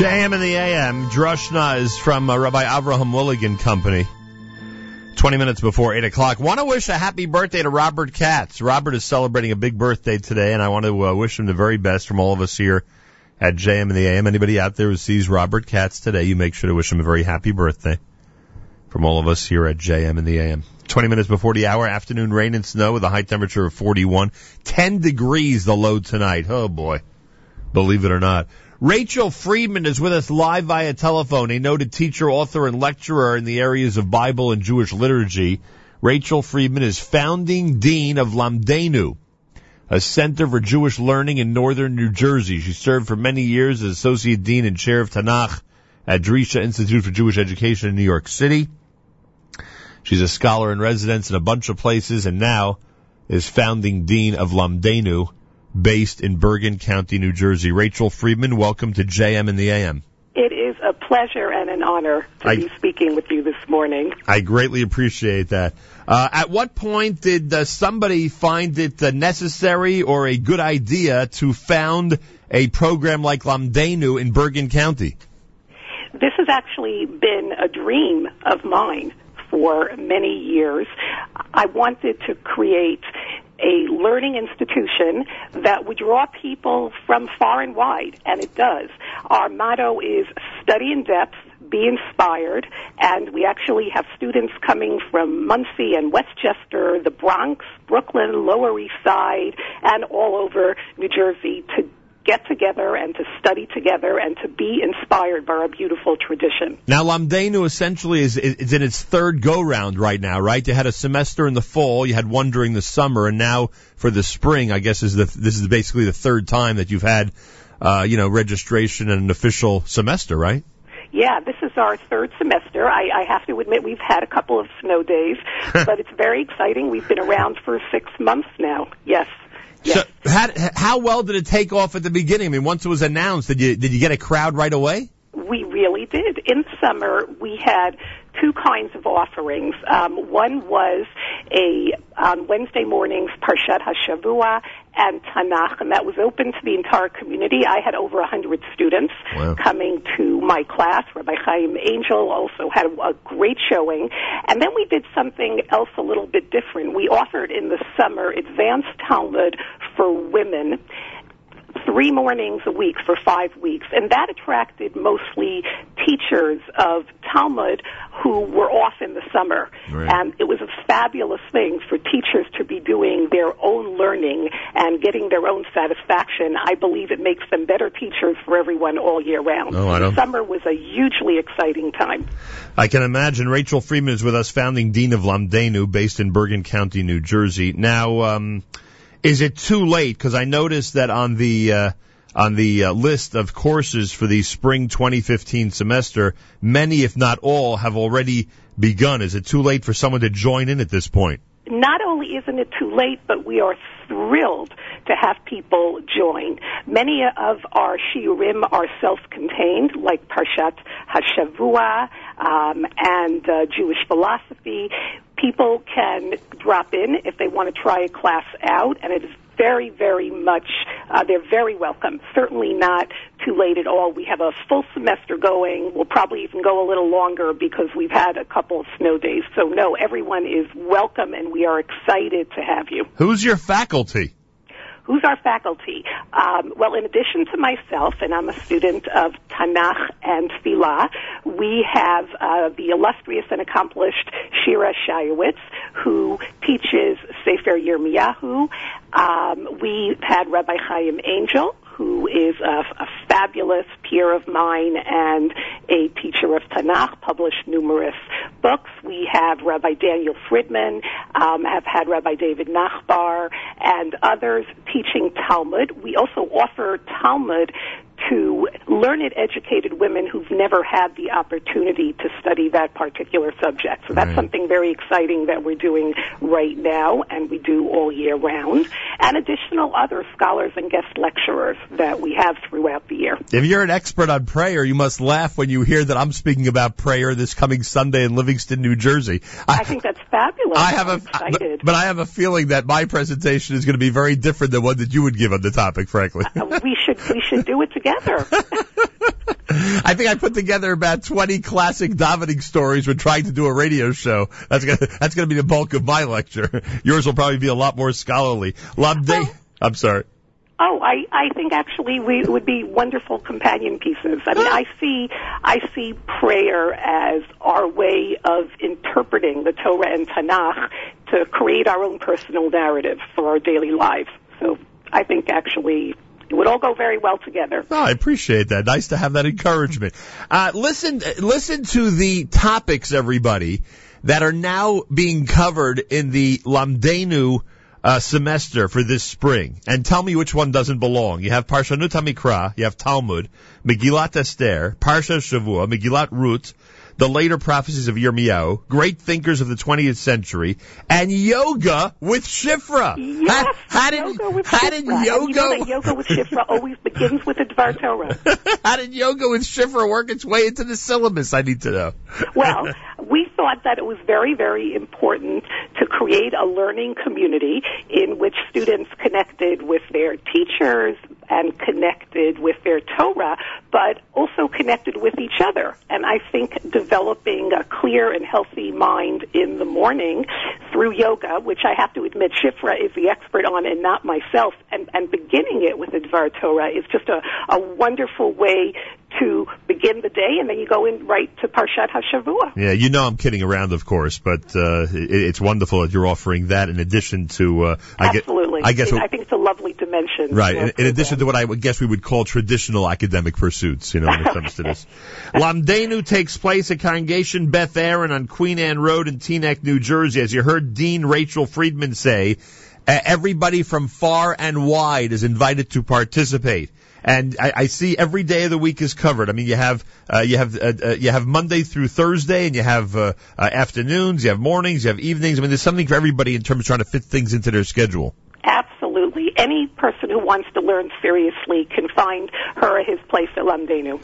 JM in the AM. Dirshu is from uh, Rabbi Avraham Willigan Company. 20 minutes before 8 o'clock. Want to wish a happy birthday to Robert Katz. Robert is celebrating a big birthday today, and I want to uh, wish him the very best from all of us here at JM in the AM. Anybody out there who sees Robert Katz today, you make sure to wish him a very happy birthday from all of us here at JM in the AM. 20 minutes before the hour, afternoon rain and snow with a high temperature of 41. 10 degrees the low tonight. Oh boy. Believe it or not. Rachel Friedman is with us live via telephone, a noted teacher, author, and lecturer in the areas of Bible and Jewish liturgy. Rachel Friedman is founding dean of Lamdeinu, a center for Jewish learning in northern New Jersey. She served for many years as associate dean and chair of Tanakh at Drisha Institute for Jewish Education in New York City. She's a scholar in residence in a bunch of places and now is founding dean of Lamdeinu, based in Bergen County, New Jersey. Rachel Friedman, welcome to JM in the AM. It is a pleasure and an honor to I- be speaking with you this morning. I greatly appreciate that. Uh, at what point did uh, somebody find it uh, necessary or a good idea to found a program like Lamdeinu in Bergen County? This has actually been a dream of mine for many years. I wanted to create a learning institution that would draw people from far and wide, and it does. Our motto is study in depth, be inspired, and we actually have students coming from Muncie and Westchester, the Bronx, Brooklyn, Lower East Side, and all over New Jersey to get together and to study together and to be inspired by our beautiful tradition. Now, Lamdeinu essentially is, is in its third go round right now, right? You had a semester in the fall, you had one during the summer, and now for the spring, I guess is the this is basically the third time that you've had, uh, you know, registration and an official semester, right? Yeah, this is our third semester. I, I have to admit we've had a couple of snow days, but it's very exciting. We've been around for six months now. Yes. So, how, how well did it take off at the beginning? I mean, once it was announced, did you did you get a crowd right away? We really did. In summer, we had two kinds of offerings. Um, one was a on Wednesday mornings Parshat Hashavua and Tanakh, and that was open to the entire community. I had over a hundred students Wow. coming to my class. Rabbi Chaim Angel also had a, a great showing, and then we did something else a little bit different. We offered in the summer advanced Talmud for women three mornings a week for five weeks, and that attracted mostly teachers of Talmud who were off in the summer. Right. And it was a fabulous thing for teachers to be doing their own learning and getting their own satisfaction. I believe it makes them better teachers for everyone all year round. Oh, I don't- Summer was a hugely exciting time. I can imagine. Rachel Friedman is with us, founding dean of Lamdeinu, based in Bergen County, New Jersey. Now, um, is it too late? Because I noticed that on the uh, on the uh, list of courses for the spring 2015 semester, many, if not all, have already begun. Is it too late for someone to join in at this point? not only isn't it too late, but we are thrilled to have people join. Many of our shiurim are self-contained, like Parshat Hashavua um, and uh, Jewish philosophy. People can drop in if they want to try a class out, and it is very, very much, uh, they're very welcome. Certainly not too late at all. We have a full semester going. We'll probably even go a little longer because we've had a couple of snow days. So no, everyone is welcome and we are excited to have you. Who's your faculty? Who's our faculty? Um, well, in addition to myself, and I'm a student of Tanakh and Tfilah, we have uh, the illustrious and accomplished Shira Shayowitz, who teaches Sefer Yirmiyahu. Um, we've had Rabbi Chaim Angel, who is a, a fabulous peer of mine and a teacher of Tanakh, published numerous books. We have Rabbi Daniel Friedman, um, have had Rabbi David Nachbar, and others teaching Talmud. We also offer Talmud to learned, educated women who've never had the opportunity to study that particular subject. So that's Right. something very exciting that we're doing right now, and we do all year round. And additional other scholars and guest lecturers that we have throughout the year. If you're an expert on prayer, you must laugh when you hear that I'm speaking about prayer this coming Sunday in Livingston, New Jersey. I think that's fabulous. I have I'm a, excited. but, I have a feeling that my presentation is going to be very different than one that you would give on the topic, frankly. Uh, we should we should do it together. I think I put together about 20 classic davening stories when trying to do a radio show. That's gonna, that's gonna be the bulk of my lecture. Yours will probably be a lot more scholarly. Labde, I'm sorry. Oh, I, I think actually we would be wonderful companion pieces. I mean, I see, I see prayer as our way of interpreting the Torah and Tanakh to create our own personal narrative for our daily lives. So I think actually it would all go very well together. Oh, I appreciate that. Nice to have that encouragement. Uh, listen, listen to the topics, everybody, that are now being covered in the Lamdeinu uh, semester for this spring, and tell me which one doesn't belong. You have Parshanut Hamikra, you have Talmud, Megillat Esther, Parsha Shavua, Megillat Ruth, the later prophecies of Yirmiyahu, great thinkers of the 20th century, and yoga with Shifra. Yes, how, how did, yoga with how did yoga you know that yoga with Shifra always begins with the Dvar Torah. How did yoga with Shifra work its way into the syllabus? I need to know. Well, we thought that it was very, very important to create a learning community in which students connected with their teachers and connected with their Torah, but also connected with each other. And I think developing a clear and healthy mind in the morning through yoga, which I have to admit Shifra is the expert on and not myself, and, and beginning it with the Dvar Torah is just a, a wonderful way to begin the day, and then you go in right to Parshat HaShavua. Yeah, you know I'm kidding around, of course, but uh, it, it's wonderful that you're offering that in addition to. Uh, I Absolutely. I guess. I think it's a lovely dimension. Right. In, in addition to what I would guess we would call traditional academic pursuits, you know, when it comes to this. Lamdeinu takes place at Congregation Beth Aaron on Queen Anne Road in Teaneck, New Jersey. As you heard Dean Rachel Friedman say, uh, everybody from far and wide is invited to participate. And I, I see every day of the week is covered. I mean, you have uh, you have uh, uh, you have Monday through Thursday, and you have uh, uh, afternoons, you have mornings, you have evenings. I mean, there's something for everybody in terms of trying to fit things into their schedule. Absolutely. Any person who wants to learn seriously can find her or his place at Lamdeinu.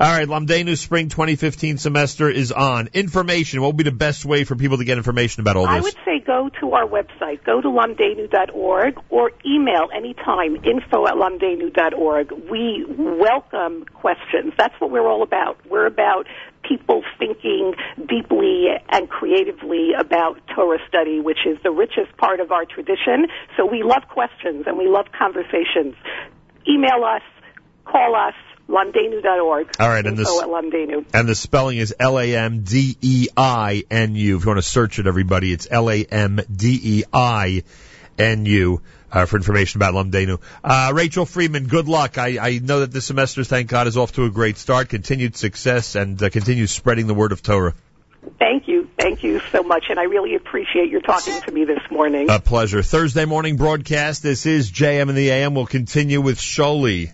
All right, Lamdeinu Spring 2015 semester is on. Information. What would be the best way for people to get information about all this? I would say go to our website, go to lamdeinu.org, or email anytime, info at lamdeinu.org. We welcome questions. That's what we're all about. We're about people thinking deeply and creatively about Torah study, which is the richest part of our tradition. So we love questions and we love conversations. Email us, call us, lamdeinu.org. All right, and this- at. And the spelling is L A M D E I N U. If you want to search it, everybody, it's L A M D E I N U. Uh, for information about Lamdeinu. Uh, Rachel Friedman, good luck. I, I know that this semester, thank God, is off to a great start. Continued success and uh, continue spreading the word of Torah. Thank you. Thank you so much. And I really appreciate your talking to me this morning. A pleasure. Thursday morning broadcast. This is JM in the AM. We'll continue with Sholi.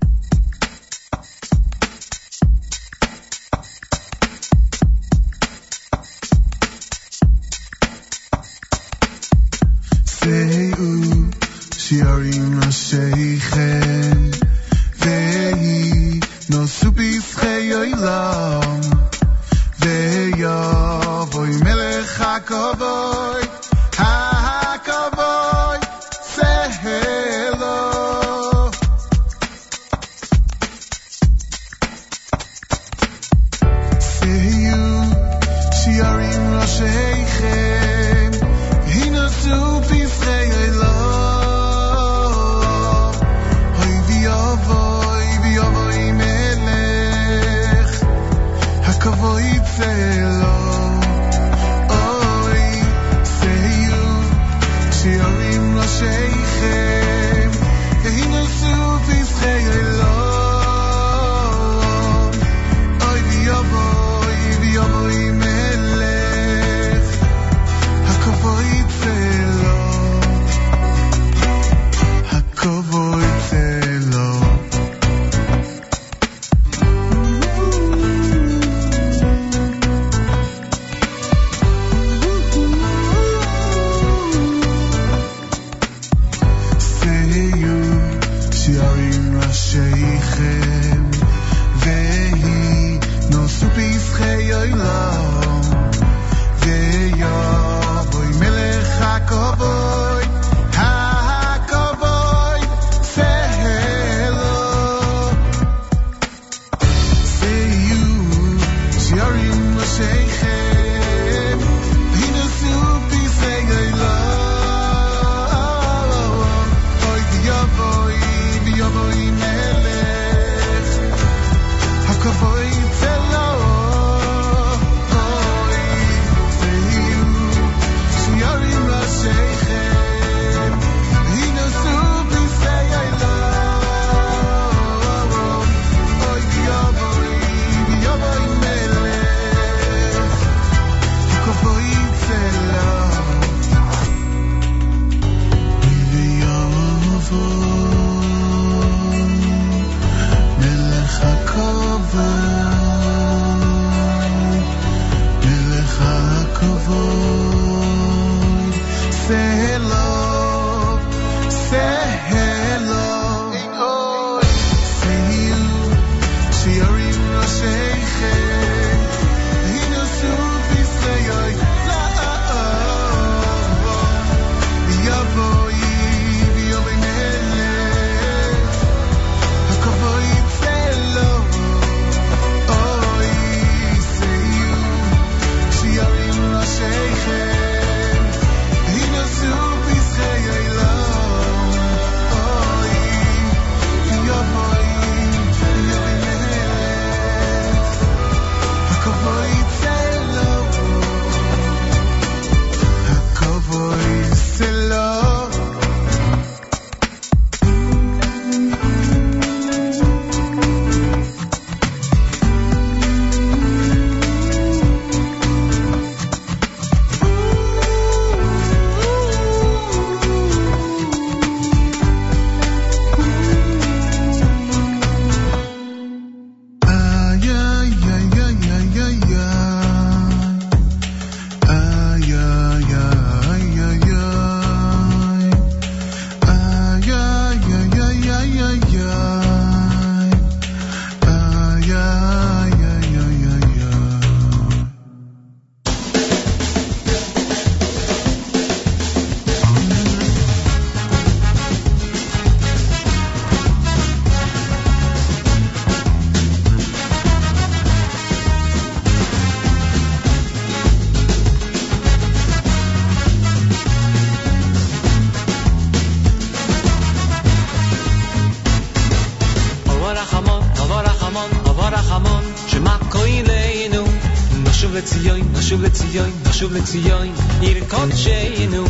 מצוין עיר קודשנו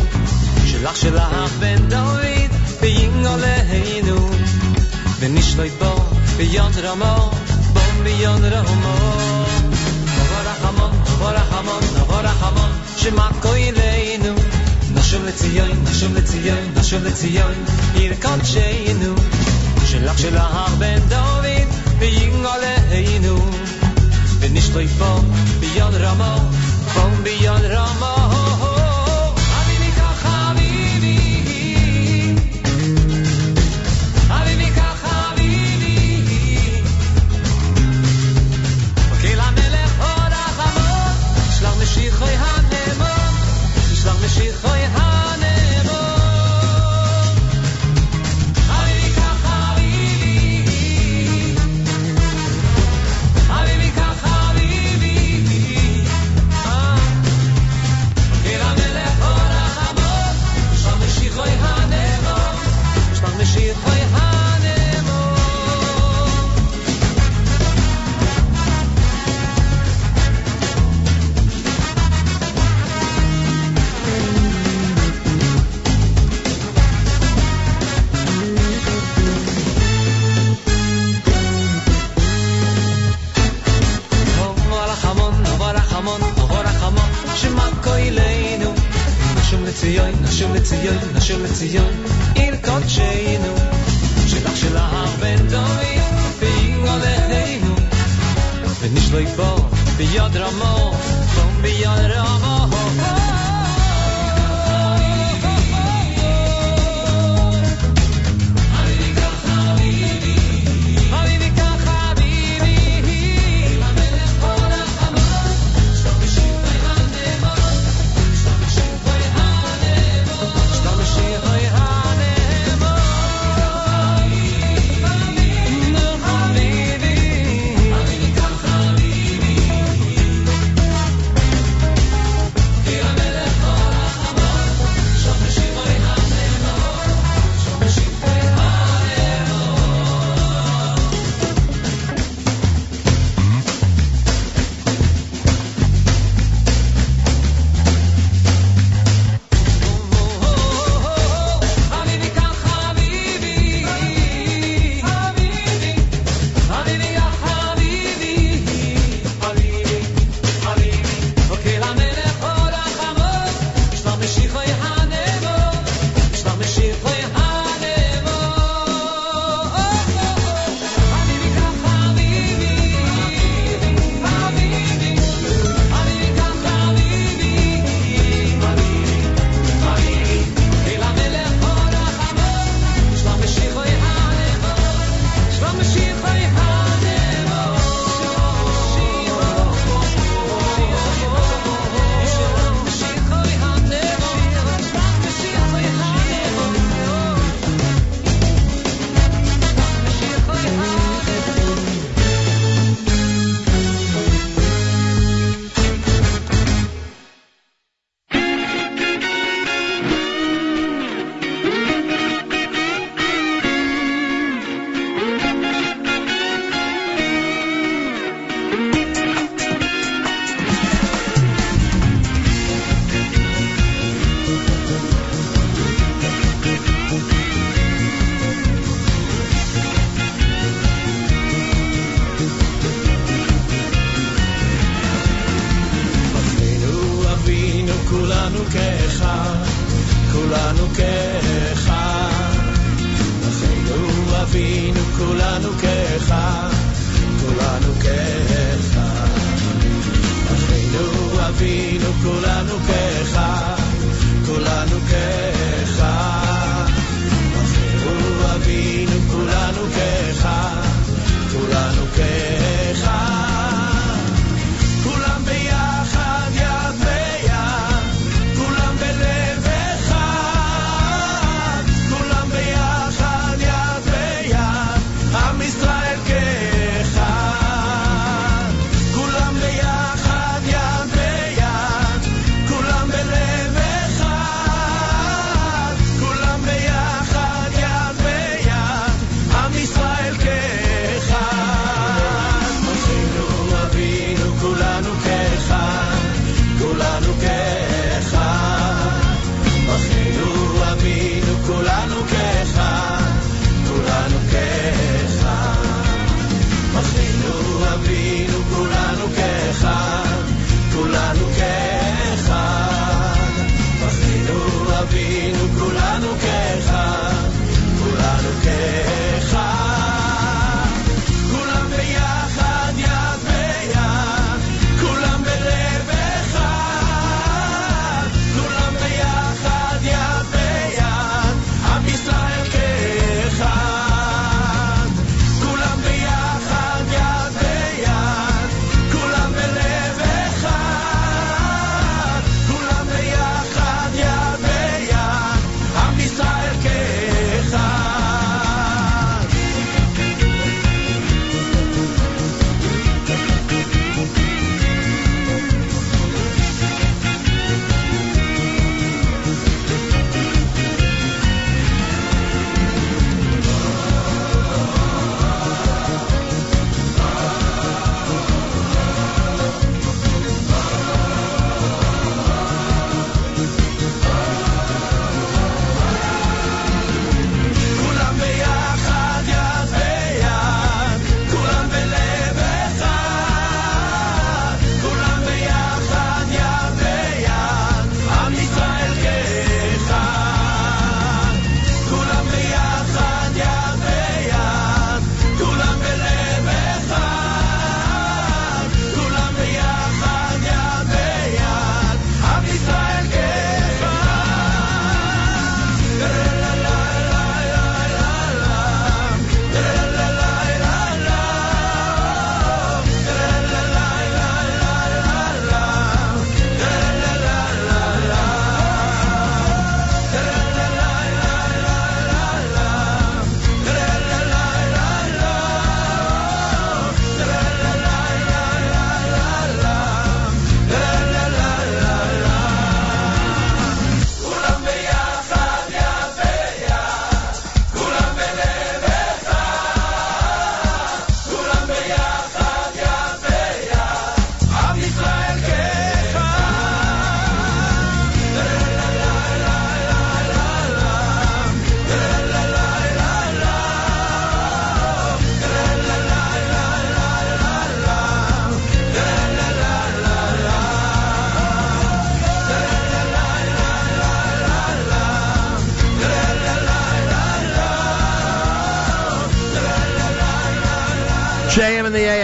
שלך שלך בן דוד ביין עלינו ונשלוט בו ביד רמו בום ביד רמו נבוא רחמון נבוא רחמון נבוא רחמון שמכו אלינו נשום לציון נשום לציון נשום לציון עיר קודשנו שלך שלך בן דוד ביין עלינו ונשלוט בו ביד רמו from beyond Ramah.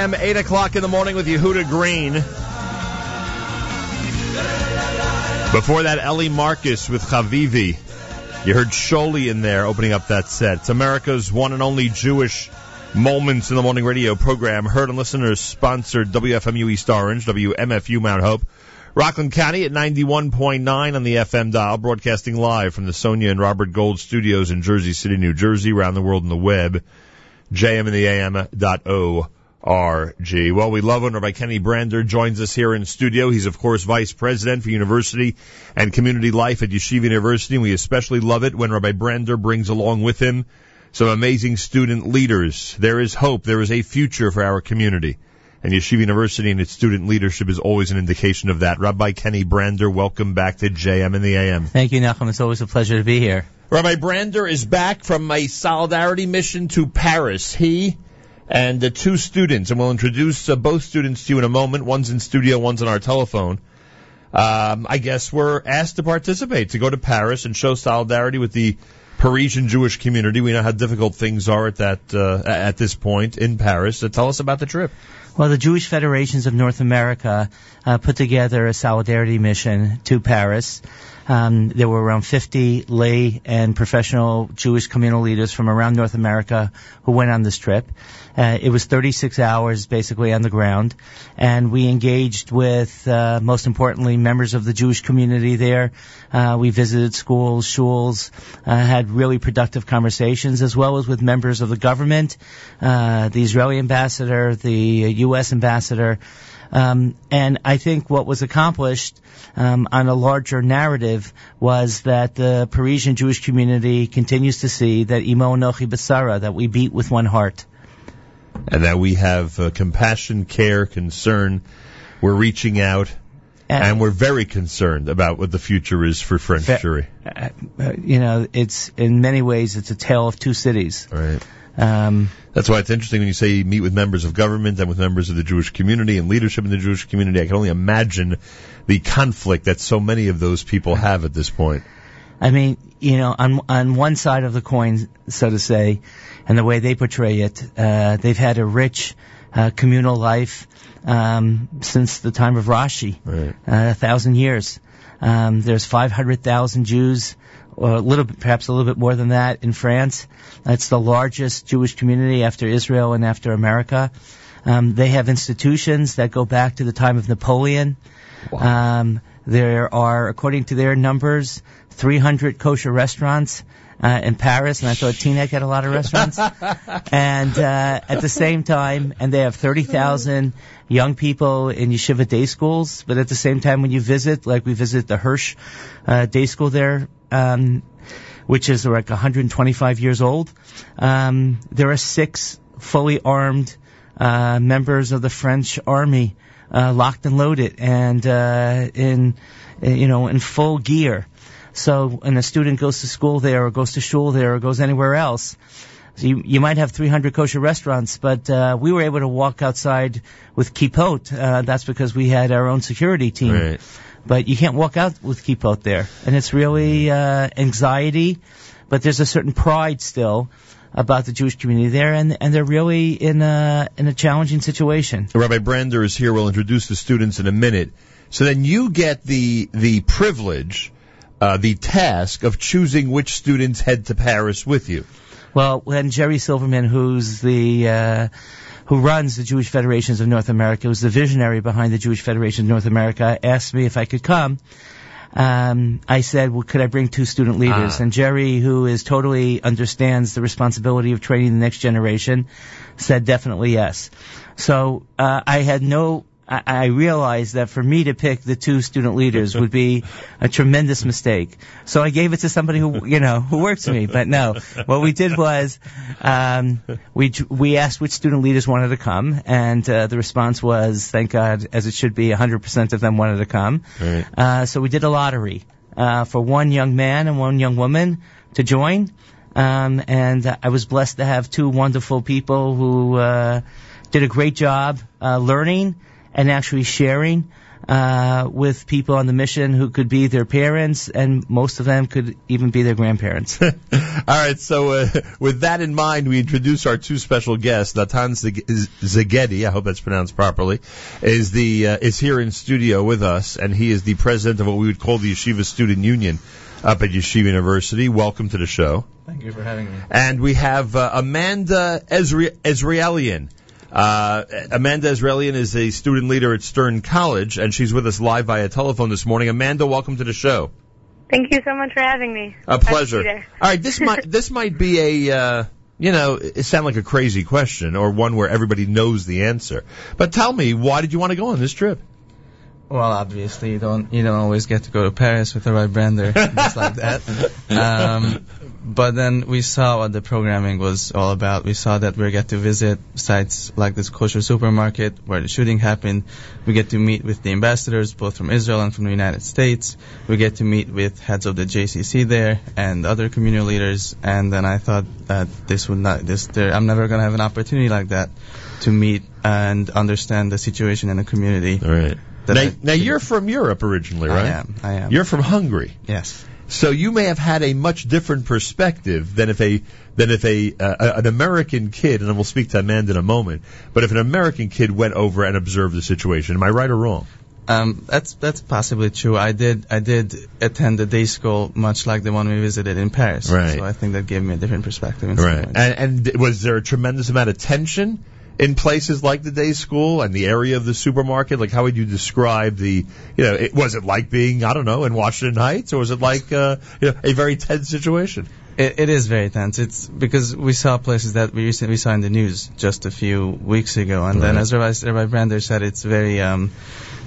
AM, 8 o'clock in the morning with Yehuda Green. Before that, Ellie Marcus with Chavivi. You heard Sholi in there opening up that set. It's America's one and only Jewish Moments in the Morning radio program. Heard and listeners sponsored WFMU East Orange, WMFU Mount Hope. Rockland County at 91.9 on the FM dial, broadcasting live from the Sonia and Robert Gold studios in Jersey City, New Jersey, around the world on the web. jmintheam.org. Well, we love when Rabbi Kenny Brander joins us here in studio. He's, of course, Vice President for University and Community Life at Yeshiva University, and we especially love it when Rabbi Brander brings along with him some amazing student leaders. There is hope. There is a future for our community. And Yeshiva University and its student leadership is always an indication of that. Rabbi Kenny Brander, welcome back to JM in the AM. Thank you, Nachum. It's always a pleasure to be here. Rabbi Brander is back from a solidarity mission to Paris. He and the two students, and we'll introduce uh, both students to you in a moment. One's in studio, one's on our telephone. Um, I guess were asked to participate, to go to Paris and show solidarity with the Parisian Jewish community. We know how difficult things are at that uh, at this point in Paris. So tell us about the trip. Well, the Jewish Federations of North America uh, put together a solidarity mission to Paris. Um, there were around 50 lay and professional Jewish communal leaders from around North America who went on this trip. Uh, it was 36 hours basically on the ground, and we engaged with, uh, most importantly, members of the Jewish community there. Uh, we visited schools, shuls, uh, had really productive conversations, as well as with members of the government, uh, the Israeli ambassador, the U.S. ambassador. Um, and I think what was accomplished um, on a larger narrative was that the Parisian Jewish community continues to see that Imo Nochi Basara, that we beat with one heart. And that we have uh, compassion, care, concern. We're reaching out. And, we're very concerned about what the future is for French Jewry. Uh, uh, you know, it's in many ways it's a tale of two cities. Right. Um, That's why it's interesting when you say you meet with members of government and with members of the Jewish community and leadership in the Jewish community. I can only imagine the conflict that so many of those people have at this point. I mean, you know, on on one side of the coin, so to say, and the way they portray it, uh, they've had a rich uh, communal life um, since the time of Rashi, Right. uh, a thousand years. Um, there's 500,000 Jews, or a little bit, perhaps a little bit more than that, in France. It's the largest Jewish community after Israel and after America. Um, they have institutions that go back to the time of Napoleon. Um, there are, according to their numbers, 300 kosher restaurants uh, in Paris, and I thought Teaneck had a lot of restaurants. and uh, at the same time, and they have 30,000 young people in yeshiva day schools. But at the same time, when you visit, like we visit the Hirsch uh, day school there, um, which is like 125 years old, um, there are six fully armed uh, members of the French army uh, locked and loaded and uh, in you know in full gear. So when a student goes to school there or goes to shul there or goes anywhere else, so you, you might have 300 kosher restaurants, but uh, we were able to walk outside with kippot. Uh, that's because we had our own security team. Right. But you can't walk out with kippot there, and it's really uh, anxiety. But there's a certain pride still about the Jewish community there, and and they're really in a in a challenging situation. Rabbi Brander is here. We'll introduce the students in a minute. So then you get the the privilege, uh, the task of choosing which students head to Paris with you. Well, when Jerry Silverman, who's the uh, who runs the Jewish Federations of North America, who's the visionary behind the Jewish Federation of North America, asked me if I could come. Um, I said, well, could I bring two student leaders? Ah. And Jerry, who is totally understands the responsibility of training the next generation, said definitely yes. So uh, I had no. I I realized that for me to pick the two student leaders would be a tremendous mistake. So I gave it to somebody who, you know, who works for me. But no, what we did was, um, we we asked which student leaders wanted to come, and uh, the response was, thank God, as it should be, 100% of them wanted to come. Right. Uh, so we did a lottery uh, for one young man and one young woman to join. Um, and uh, I was blessed to have two wonderful people who uh, did a great job uh, learning and actually sharing uh, with people on the mission who could be their parents, and most of them could even be their grandparents. All right, so uh, with that in mind, we introduce our two special guests. Natan Zeg- Szegedi, I hope that's pronounced properly, is the uh, is here in studio with us, and he is the president of what we would call the Yeshiva Student Union up at Yeshiva University. Welcome to the show. Thank you for having me. And we have uh, Amanda Ezri- Esraelian. Uh, Amanda Esraelian is a student leader at Stern College, and she's with us live via telephone this morning. Amanda, welcome to the show. Thank you so much for having me. A pleasure. All right, this might this might be a uh, you know it sound like a crazy question or one where everybody knows the answer. But tell me, why did you want to go on this trip? Well, obviously you don't you don't always get to go to Paris with the right brander just like that. Um, but then we saw what the programming was all about. We saw that we get to visit sites like this kosher supermarket where the shooting happened. We get to meet with the ambassadors both from Israel and from the United States. We get to meet with heads of the JCC there and other community leaders. And then I thought that this would not this there, I'm never going to have an opportunity like that to meet and understand the situation in the community. Right. Now, now you're from Europe originally, right? I am. I am. You're from Hungary. Yes. So you may have had a much different perspective than if a than if a uh, an American kid, and we'll speak to Amanda in a moment. But if an American kid went over and observed the situation, am I right or wrong? Um, that's that's possibly true. I did I did attend a day school much like the one we visited in Paris. Right. So I think that gave me a different perspective. Right. And, and was there a tremendous amount of tension in places like the day school and the area of the supermarket? Like, how would you describe the, you know, it, was it like being, I don't know, in Washington Heights, or was it like, uh, you know, a very tense situation? It, it is very tense. It's because we saw places that we recently saw in the news just a few weeks ago, and then as Rabbi, Rabbi Brander said, it's very um,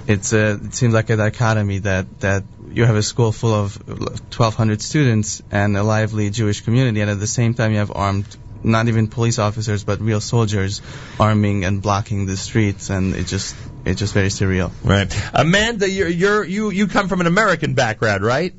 it's a, it seems like a dichotomy that that you have a school full of 1,200 students and a lively Jewish community, and at the same time you have armed. Not even police officers, but real soldiers arming and blocking the streets, and it just it's just very surreal. Right. Amanda, you're, you're, you, you come from an American background, right?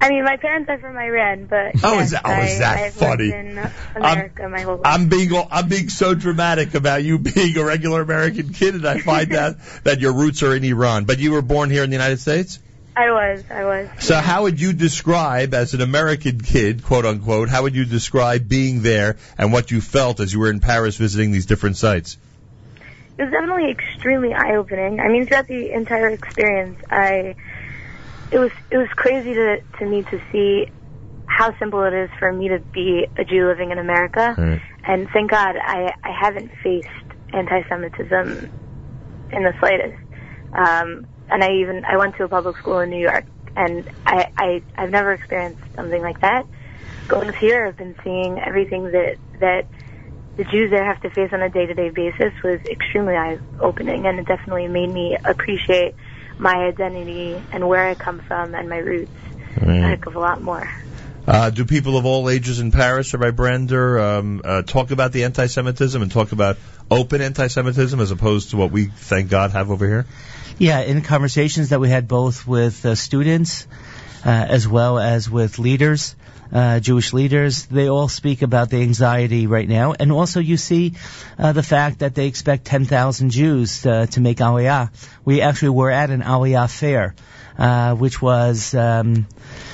I mean, my parents are from Iran, but Oh, yes, is that- oh, I, is that I've funny? lived in America my whole life. I'm being I'm being so dramatic about you being a regular American kid, and I find that that your roots are in Iran. But you were born here in the United States. I was, I was. So how would you describe, as an American kid, quote unquote, how would you describe being there and what you felt as you were in Paris visiting these different sites? It was definitely extremely eye-opening. I mean, throughout the entire experience, I it was it was crazy to to me to see how simple it is for me to be a Jew living in America. And thank God I I haven't faced anti-Semitism in the slightest. Um, and I even I went to a public school in New York, and I, I I've never experienced something like that. Going here, I've been seeing everything that that the Jews there have to face on a day-to-day basis was extremely eye-opening, and it definitely made me appreciate my identity and where I come from and my roots a heck of a lot more. Uh, do people of all ages in Paris, Rabbi Brander, um, uh, talk about the anti-Semitism and talk about open anti-Semitism as opposed to what we, thank God, have over here? Yeah, in conversations that we had both with uh, students uh, as well as with leaders, uh, Jewish leaders, they all speak about the anxiety right now. And also you see uh, the fact that they expect 10,000 Jews uh, to make Aliyah. We actually were at an Aliyah fair, uh, which was um,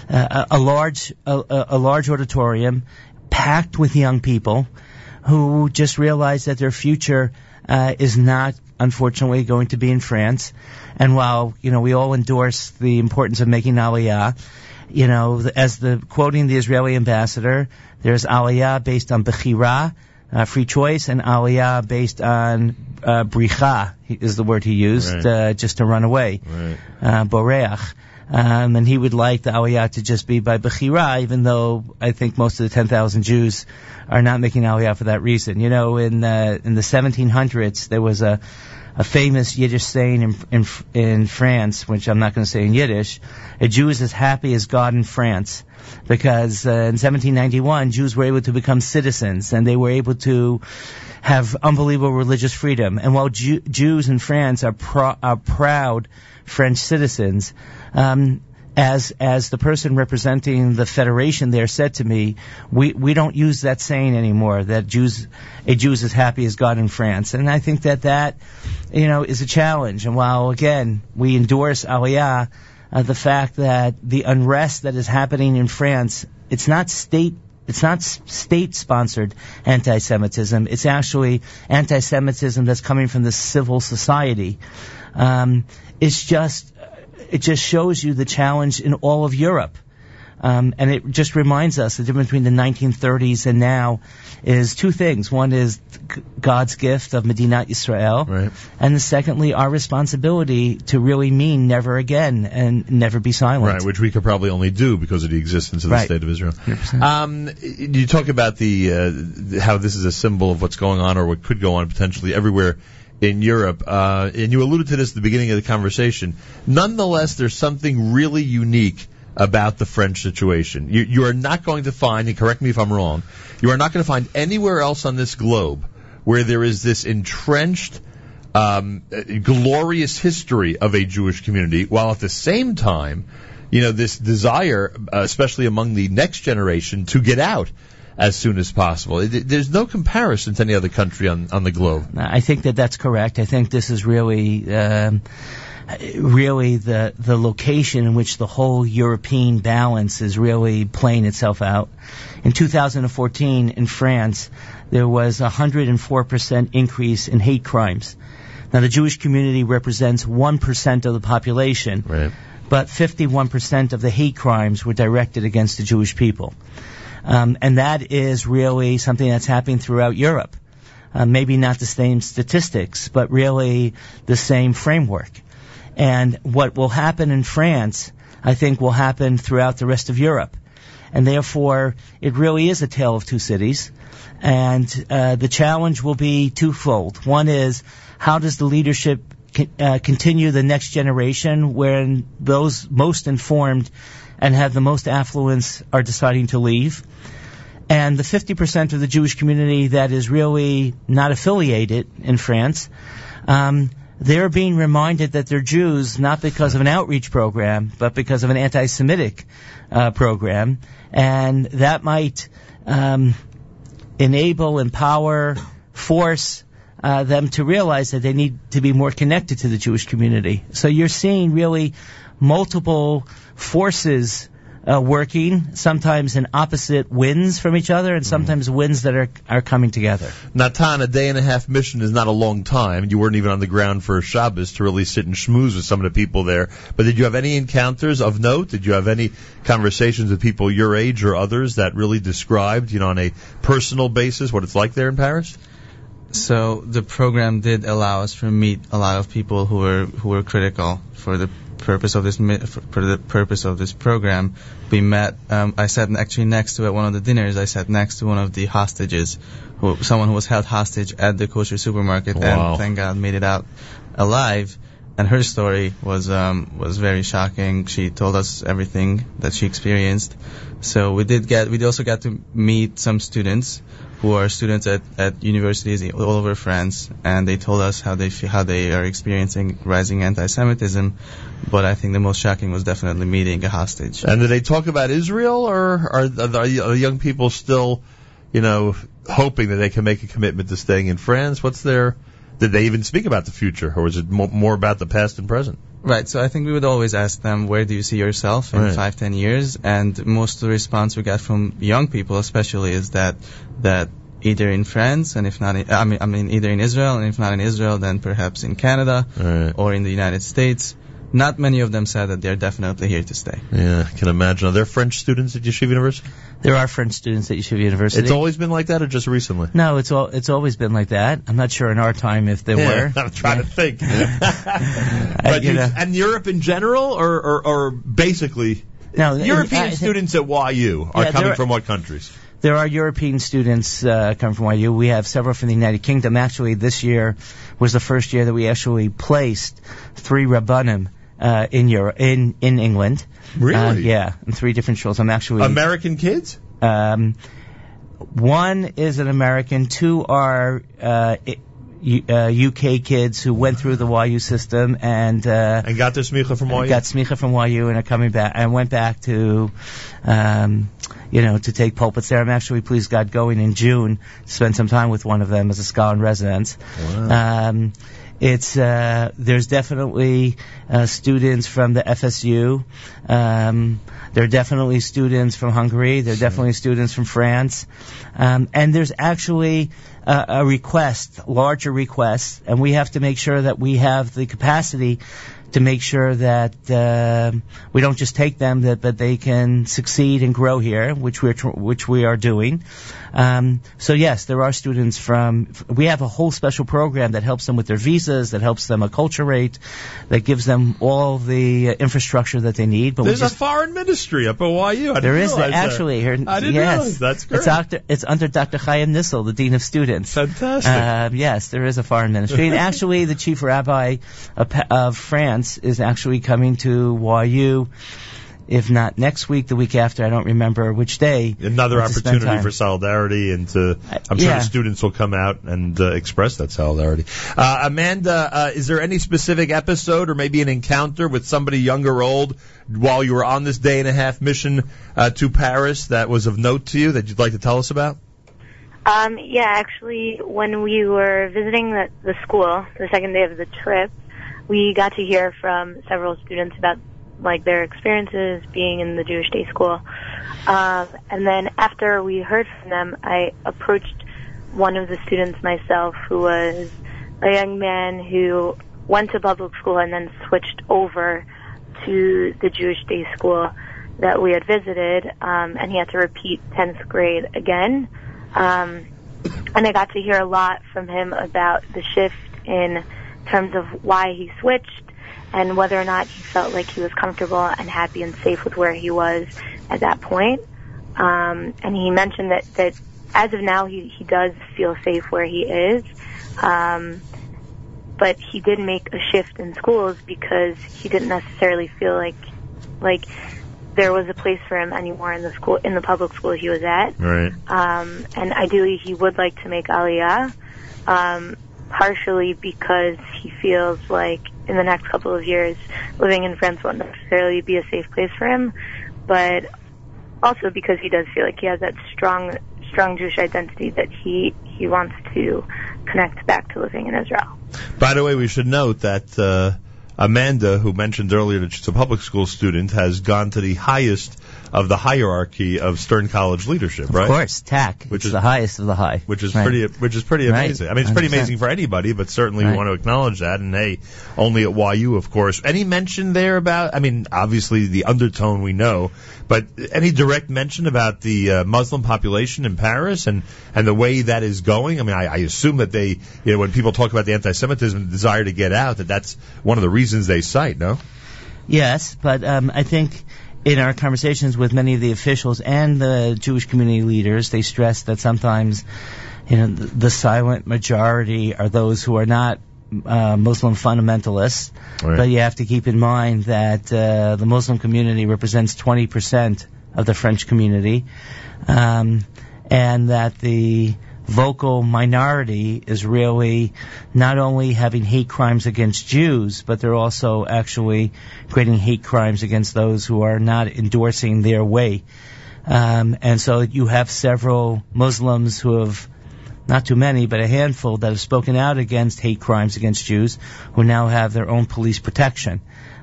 a, a large a, a large auditorium packed with young people who just realized that their future uh, is not, unfortunately, going to be in France. And while you know we all endorse the importance of making Aliyah, you know, as the quoting the Israeli ambassador, there's Aliyah based on Bechira, uh, free choice, and Aliyah based on uh, Bricha is the word he used, Right. uh, just to run away, Right. uh, Boreach. Um, and he would like the Aliyah to just be by Bechira, even though I think most of the 10,000 Jews are not making Aliyah for that reason. You know, in uh, in the 1700s, there was a a famous Yiddish saying in in, in France, which I'm not going to say in Yiddish. A Jew is as happy as God in France, because uh, in 1791 Jews were able to become citizens and they were able to have unbelievable religious freedom. And while Jew- Jews in France are, pro- are proud French citizens, um, as as the person representing the federation there said to me, we we don't use that saying anymore. That Jews a Jew is as happy as God in France, and I think that that you know is a challenge. And while again we endorse Aliyah, uh, the fact that the unrest that is happening in France, it's not state. It's not state sponsored anti Semitism. It's actually anti Semitism that's coming from the civil society. Um, it's just it just shows you the challenge in all of Europe. Um, and it just reminds us the difference between the 1930s and now is two things. One is God's gift of Medina Israel, right. and the secondly, our responsibility to really mean never again and never be silent. Right, which we could probably only do because of the existence of the Right. state of Israel. Um, you talk about the uh, how this is a symbol of what's going on or what could go on potentially everywhere in Europe, uh, and you alluded to this at the beginning of the conversation. Nonetheless, there's something really unique about the French situation. You, you are not going to find, and correct me if I'm wrong, you are not going to find anywhere else on this globe where there is this entrenched um, glorious history of a Jewish community, while at the same time, you know, this desire, uh, especially among the next generation, to get out as soon as possible. It, there's no comparison to any other country on, on the globe. I think that that's correct. I think this is really, um, really the the location in which the whole European balance is really playing itself out. In 2014, in France, there was a 104% increase in hate crimes. Now, the Jewish community represents 1% of the population, right. but 51% of the hate crimes were directed against the Jewish people. Um, and that is really something that's happening throughout Europe. Uh, maybe not the same statistics, but really the same framework. And what will happen in France, I think, will happen throughout the rest of Europe. And therefore, it really is a tale of two cities. And uh, the challenge will be twofold. One is, how does the leadership uh, continue the next generation when those most informed and have the most affluence are deciding to leave? And the 50% of the Jewish community that is really not affiliated in France, um, they're being reminded that they're Jews not because of an outreach program, but because of an anti-Semitic uh, program, and that might um, enable, empower, force uh, them to realize that they need to be more connected to the Jewish community. So you're seeing really multiple forces uh, working, sometimes in opposite winds from each other, and sometimes winds that are are coming together. Natan, a day and a half mission is not a long time. You weren't even on the ground for Shabbos to really sit and schmooze with some of the people there. But did you have any encounters of note? Did you have any conversations with people your age or others that really described, you know, on a personal basis what it's like there in Paris? So the program did allow us to meet a lot of people who were who were critical for the purpose of this for the purpose of this program. We met. Um, I sat actually next to at one of the dinners. I sat next to one of the hostages, who, someone who was held hostage at the kosher supermarket, Wow. and thank God made it out alive. And her story was um, was very shocking. She told us everything that she experienced. So we did get we also got to meet some students who are students at, at universities all over France, and they told us how they how they are experiencing rising anti-Semitism. But I think the most shocking was definitely meeting a hostage. And did they talk about Israel, or are, are, the- are young people still, you know, hoping that they can make a commitment to staying in France? What's their? Did they even speak about the future, or was it more about the past and present? Right. So I think we would always ask them, where do you see yourself in Right. five, ten years? And most of the response we got from young people, especially, is that that either in France and if not, in, I mean, I mean either in Israel and if not in Israel, then perhaps in Canada or in the United States. Not many of them said that they're definitely here to stay. Yeah, I can imagine. Are there French students at Yeshiva University? There are French students at Yeshiva University. It's always been like that, or just recently? No, it's all it's always been like that. I'm not sure in our time if there Yeah, were. I'm trying to think. But you you- know. and Europe in general, or, or, or basically, No, European I think- students at YU are Yeah, coming there- from what countries? There are European students uh, come from YU. We have several from the United Kingdom. Actually, this year was the first year that we actually placed three rabbanim uh, in Europe, in in England. Really? Uh, yeah, in three different schools. I'm actually American kids? Um, one is an American. Two are uh, I- U- uh, UK kids who went through the YU system and uh, and got their smicha from YU. got smicha from YU and are coming back and went back to, um, you know, to take pulpits there. I'm actually, please God, going in June to spend some time with one of them as a scholar in residence. Um, it's uh, there's definitely uh, students from the FSU. Um, there are definitely students from Hungary. There are definitely students from France, um, and there's actually a, a request, larger request, and we have to make sure that we have the capacity to make sure that uh, we don't just take them, that but they can succeed and grow here, which we're tr- which we are doing. Um, so yes, there are students from. We have a whole special program that helps them with their visas, that helps them acculturate, that gives them all the uh, infrastructure that they need. But There's just, a foreign ministry up at YU. I didn't there is that. actually here. I didn't yes, realize. That's great. It's, it's under Dr. Chaim Nissel, the dean of students. Fantastic. Uh, yes, there is a foreign ministry, and actually, the chief rabbi of, of France is actually coming to YU. If not next week, the week after, I don't remember which day. Another opportunity for solidarity, and to, I'm sure yeah. the students will come out and uh, express that solidarity. Uh, Amanda, uh, is there any specific episode or maybe an encounter with somebody young or old while you were on this day and a half mission uh, to Paris that was of note to you that you'd like to tell us about? Um, yeah, actually, when we were visiting the, the school, the second day of the trip, we got to hear from several students about like their experiences being in the Jewish day school. Um, and then after we heard from them, I approached one of the students myself, who was a young man who went to public school and then switched over to the Jewish day school that we had visited, um, and he had to repeat 10th grade again. Um, and I got to hear a lot from him about the shift in terms of why he switched and whether or not he felt like he was comfortable and happy and safe with where he was at that point. Um, and he mentioned that, that as of now he, he does feel safe where he is. Um, but he did make a shift in schools because he didn't necessarily feel like like there was a place for him anymore in the school in the public school he was at. Right. Um, and ideally, he would like to make Aliyah, um, partially because he feels like in the next couple of years, living in France won't necessarily be a safe place for him, but also because he does feel like he has that strong, strong Jewish identity that he he wants to connect back to living in Israel. By the way, we should note that uh, Amanda, who mentioned earlier that she's a public school student, has gone to the highest of the hierarchy of Stern College leadership, right? Of course, TAC, which is the highest of the high. Which is Right. pretty, which is pretty Right. amazing. I mean, it's pretty 100%. amazing for anybody, but certainly we want to acknowledge that. And hey, only at YU, of course. Any mention there about? I mean, obviously the undertone we know, but any direct mention about the uh, Muslim population in Paris and and the way that is going? I mean, I, I assume that they, you know, when people talk about the anti-Semitism the desire to get out, that that's one of the reasons they cite. No. Yes, but um, I think in our conversations with many of the officials and the Jewish community leaders, they stress that sometimes, you know, the, the silent majority are those who are not uh, Muslim fundamentalists. Right. But you have to keep in mind that uh, the Muslim community represents 20% of the French community, um, and that the vocal minority is really not only having hate crimes against Jews, but they're also actually creating hate crimes against those who are not endorsing their way. Um, and so you have several Muslims who have, not too many, but a handful that have spoken out against hate crimes against Jews, who now have their own police protection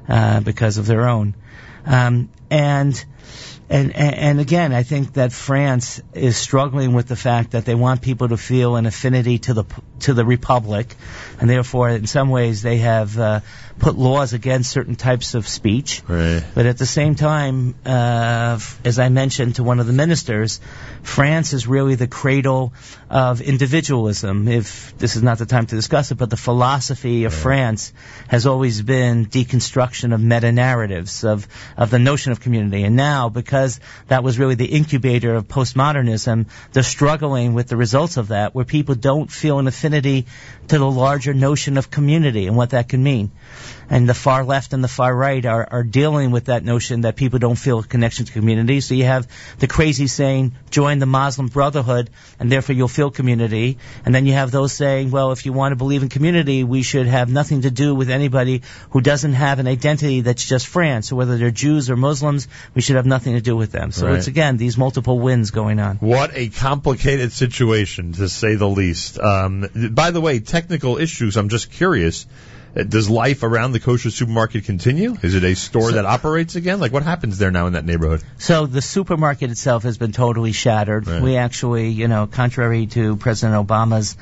uh, because of their own. Um, and and, and and again, I think that France is struggling with the fact that they want people to feel an affinity to the to the republic, and therefore, in some ways, they have uh, put laws against certain types of speech. Right. But at the same time, uh, as I mentioned to one of the ministers, France is really the cradle of individualism. If this is not the time to discuss it, but the philosophy of France has always been deconstruction of meta narratives of of the notion of community. And now, because because that was really the incubator of postmodernism. They're struggling with the results of that, where people don't feel an affinity to the larger notion of community and what that can mean. And the far left and the far right are, are dealing with that notion that people don't feel a connection to community. So you have the crazy saying, join the Muslim Brotherhood, and therefore you'll feel community. And then you have those saying, well, if you want to believe in community, we should have nothing to do with anybody who doesn't have an identity that's just France. So whether they're Jews or Muslims, we should have nothing to do with them. So Right. it's again these multiple wins going on. What a complicated situation, to say the least. Um, by the way, technical issues. I'm just curious. Does life around the kosher supermarket continue? Is it a store that operates again? Like what happens there now in that neighborhood? So the supermarket itself has been totally shattered. Right. We actually, you know, contrary to President Obama's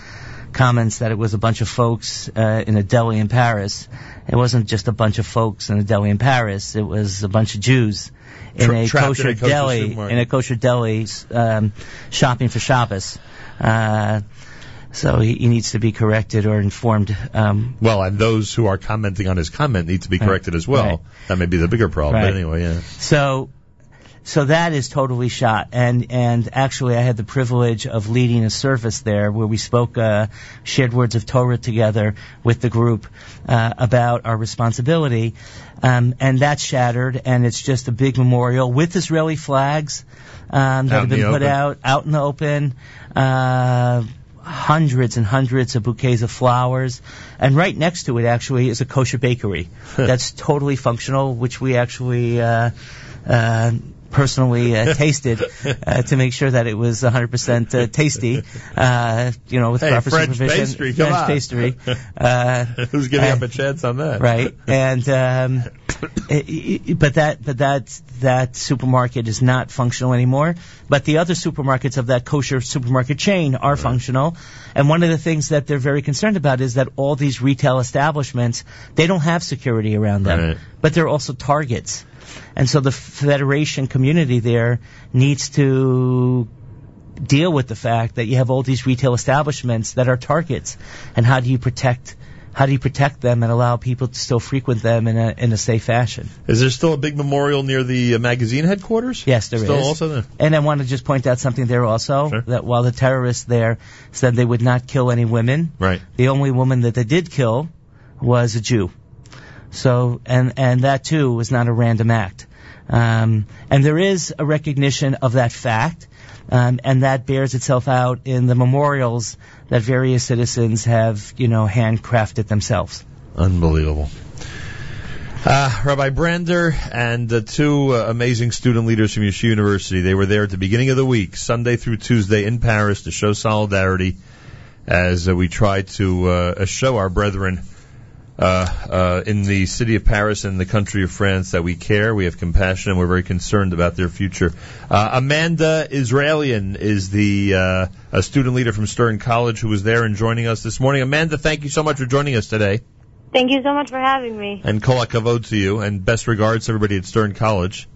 comments that it was a bunch of folks uh, in a deli in Paris, it wasn't just a bunch of folks in a deli in Paris. It was a bunch of Jews in Tra- a trapped in kosher a kosher deli supermarket. in a kosher deli um, shopping for Shabbos. Uh, so he, he needs to be corrected or informed. Um, Well, and those who are commenting on his comment need to be Right. corrected as well. Right. That may be the bigger problem. Right. But anyway, yeah. So, so that is totally shot. And and actually, I had the privilege of leading a service there where we spoke, uh, shared words of Torah together with the group uh, about our responsibility. Um, and that's shattered, and it's just a big memorial with Israeli flags um, that Out have been put open. out out in the open. Uh, hundreds and hundreds of bouquets of flowers. And right next to it actually is a kosher bakery that's totally functional, which we actually uh, uh, personally uh, tasted uh, to make sure that it was 100% uh, tasty. Uh, you know, with Hey, proper French supervision. pastry, come French on. pastry. Uh, Who's giving uh, up a chance on that? right and um but that but that that supermarket is not functional anymore but the other supermarkets of that kosher supermarket chain are functional and one of the things that they're very concerned about is that all these retail establishments they don't have security around them Right. but they're also targets and so the federation community there needs to deal with the fact that you have all these retail establishments that are targets and how do you protect how do you protect them and allow people to still frequent them in a in a safe fashion? Is there still a big memorial near the uh, magazine headquarters? Yes, there is. Still also there? And I want to just point out something there also that while the terrorists there said they would not kill any women, Right. the only woman that they did kill was a Jew. So and and that too was not a random act. Um, and there is a recognition of that fact, um, and that bears itself out in the memorials that various citizens have, you know, handcrafted themselves. Unbelievable. Uh, Rabbi Brander and the two uh, amazing student leaders from Yeshiva University, they were there at the beginning of the week, Sunday through Tuesday in Paris to show solidarity as uh, we try to uh, show our brethren uh, uh, in the city of Paris and the country of France that we care, we have compassion, and we're very concerned about their future. Uh, Amanda Esraelian is the uh, a student leader from Stern College who was there and joining us this morning. Amanda, thank you so much for joining us today. Thank you so much for having me. And kol hakavod to you, and best regards to everybody at Stern College.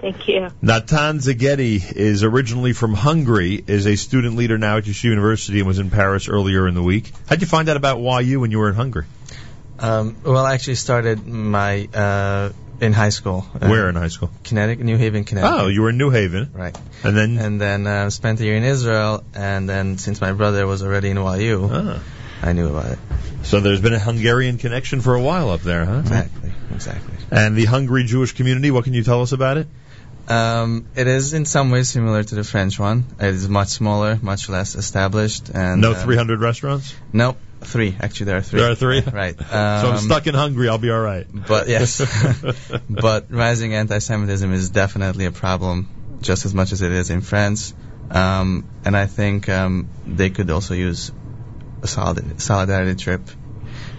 Thank you. Natan Szegedi is originally from Hungary, is a student leader now at Yeshiva University, and was in Paris earlier in the week. How'd you find out about YU when you were in Hungary? Um, well, I actually started my uh, in high school. Uh, Where in high school? Connecticut, New Haven, Connecticut. Oh, you were in New Haven. Right. And then and then uh, spent a year in Israel, and then since my brother was already in YU, Ah. I knew about it. So there's been a Hungarian connection for a while up there, huh? Exactly, exactly. And the Hungary Jewish community, what can you tell us about it? Um, it is in some ways similar to the French one. It is much smaller, much less established, and No um, 300 restaurants? Nope, three. Actually, there are three. There are three? right. so I'm Um, stuck in Hungary, I'll be alright. But yes, but rising anti-Semitism is definitely a problem, just as much as it is in France. Um, and I think um, they could also use a solid, solidarity trip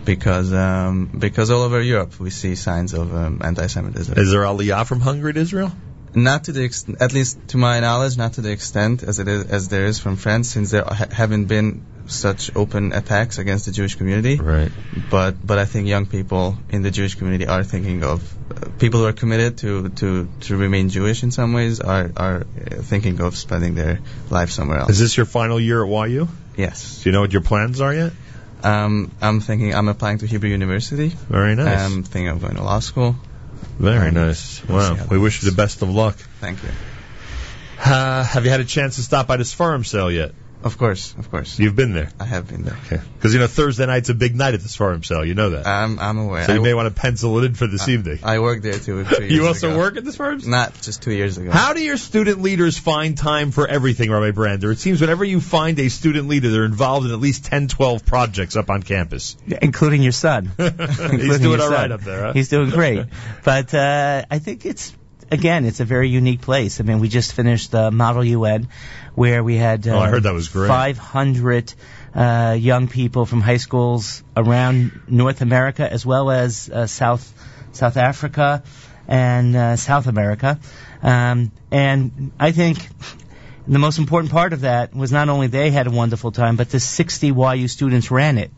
because um, because all over Europe we see signs of um, anti-Semitism. Is there aliyah from Hungary to Israel? Not to the ex- at least to my knowledge, not to the extent as it is as there is from France, since there ha- haven't been such open attacks against the Jewish community. Right. But but I think young people in the Jewish community are thinking of uh, people who are committed to, to, to remain Jewish in some ways are are thinking of spending their life somewhere else. Is this your final year at YU? Yes. Do you know what your plans are yet? Um, I'm thinking I'm applying to Hebrew University. Very nice. I'm thinking of going to law school. Very nice. Wow. We wish you the best of luck. Thank you. Uh, have you had a chance to stop by the Seforim sale yet? Of course, of course. You've been there. I have been there. Okay. Because you know Thursday night's a big night at the Seforim sale. You know that. I'm I'm aware. so you I, may want to pencil it in for this evening. I worked there too. Two years you also ago. work at the Seforim? sale? Not just two years ago. How do your student leaders find time for everything, Rabbi Brander? It seems whenever you find a student leader, they're involved in at least 10, 12 projects up on campus. including your son. He's doing your all right son. up there, huh? He's doing great. But uh, I think it's again, it's a very unique place. I mean, we just finished the Model UN, where we had uh, Oh, I heard that was great. 500 uh, young people from high schools around North America as well as uh, South South Africa and uh, South America. Um, and I think the most important part of that was not only they had a wonderful time, but the 60 YU students ran it.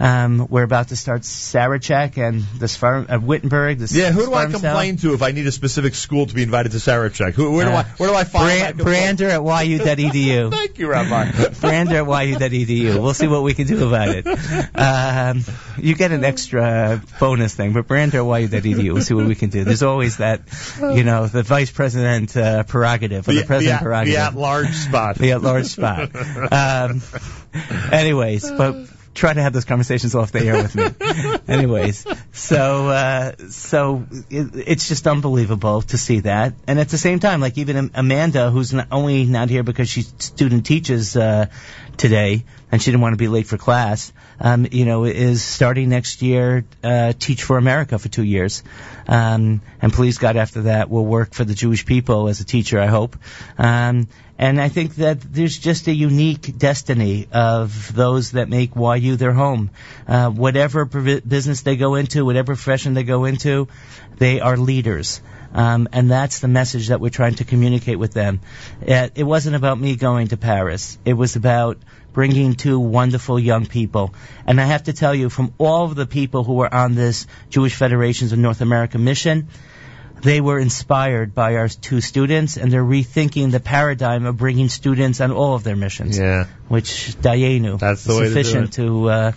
Um, we're about to start Sarachek and the Sfar- uh, Wittenberg. The Yeah, who do I Seforim Sale. complain to if I need a specific school to be invited to Sarachek? Who, where do Uh, I where do I find Bran- that? Brander at yu.edu. Thank you, Rabbi. Brander at yu.edu. We'll see what we can do about it. Um, you get an extra bonus thing, but Brander at yu.edu. We'll see what we can do. There's always that, you know, the vice president uh, prerogative or the, president the, prerogative. The at-large spot. The at-large spot. Um, anyways, but try to have those conversations off the air with me. anyways, so uh, so it, it's just unbelievable to see that, and at the same time, like even Amanda, who's not only not here because she student teaches uh, today, and she didn't want to be late for class. Um, you know, is starting next year uh, Teach for America for two years, um, and please God, after that, will work for the Jewish people as a teacher. I hope. Um, and I think that there's just a unique destiny of those that make YU their home. Uh, whatever business they go into, whatever profession they go into, they are leaders. Um, and that's the message that we're trying to communicate with them. Uh, it wasn't about me going to Paris. It was about bringing two wonderful young people. And I have to tell you, from all of the people who were on this Jewish Federations of North America mission, they were inspired by our two students, and they're rethinking the paradigm of bringing students on all of their missions. Yeah. Which Dayenu. That's the way to do sufficient to. Uh,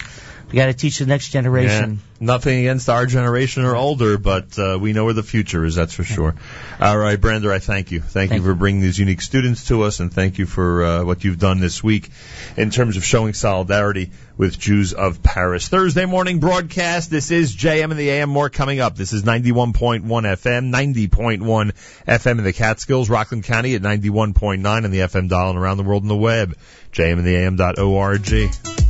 we got to teach the next generation. Yeah. Nothing against our generation or older, but uh, we know where the future is, that's for sure. All right, Brander, I thank you. Thank, you for bringing these unique students to us, and thank you for uh, what you've done this week in terms of showing solidarity with Jews of Paris. Thursday morning broadcast. This is JM in the AM. More coming up. This is 91.1 FM, 90.1 FM in the Catskills, Rockland County at 91.9 on the FM dial and around the world on the web. JM in the AM.org.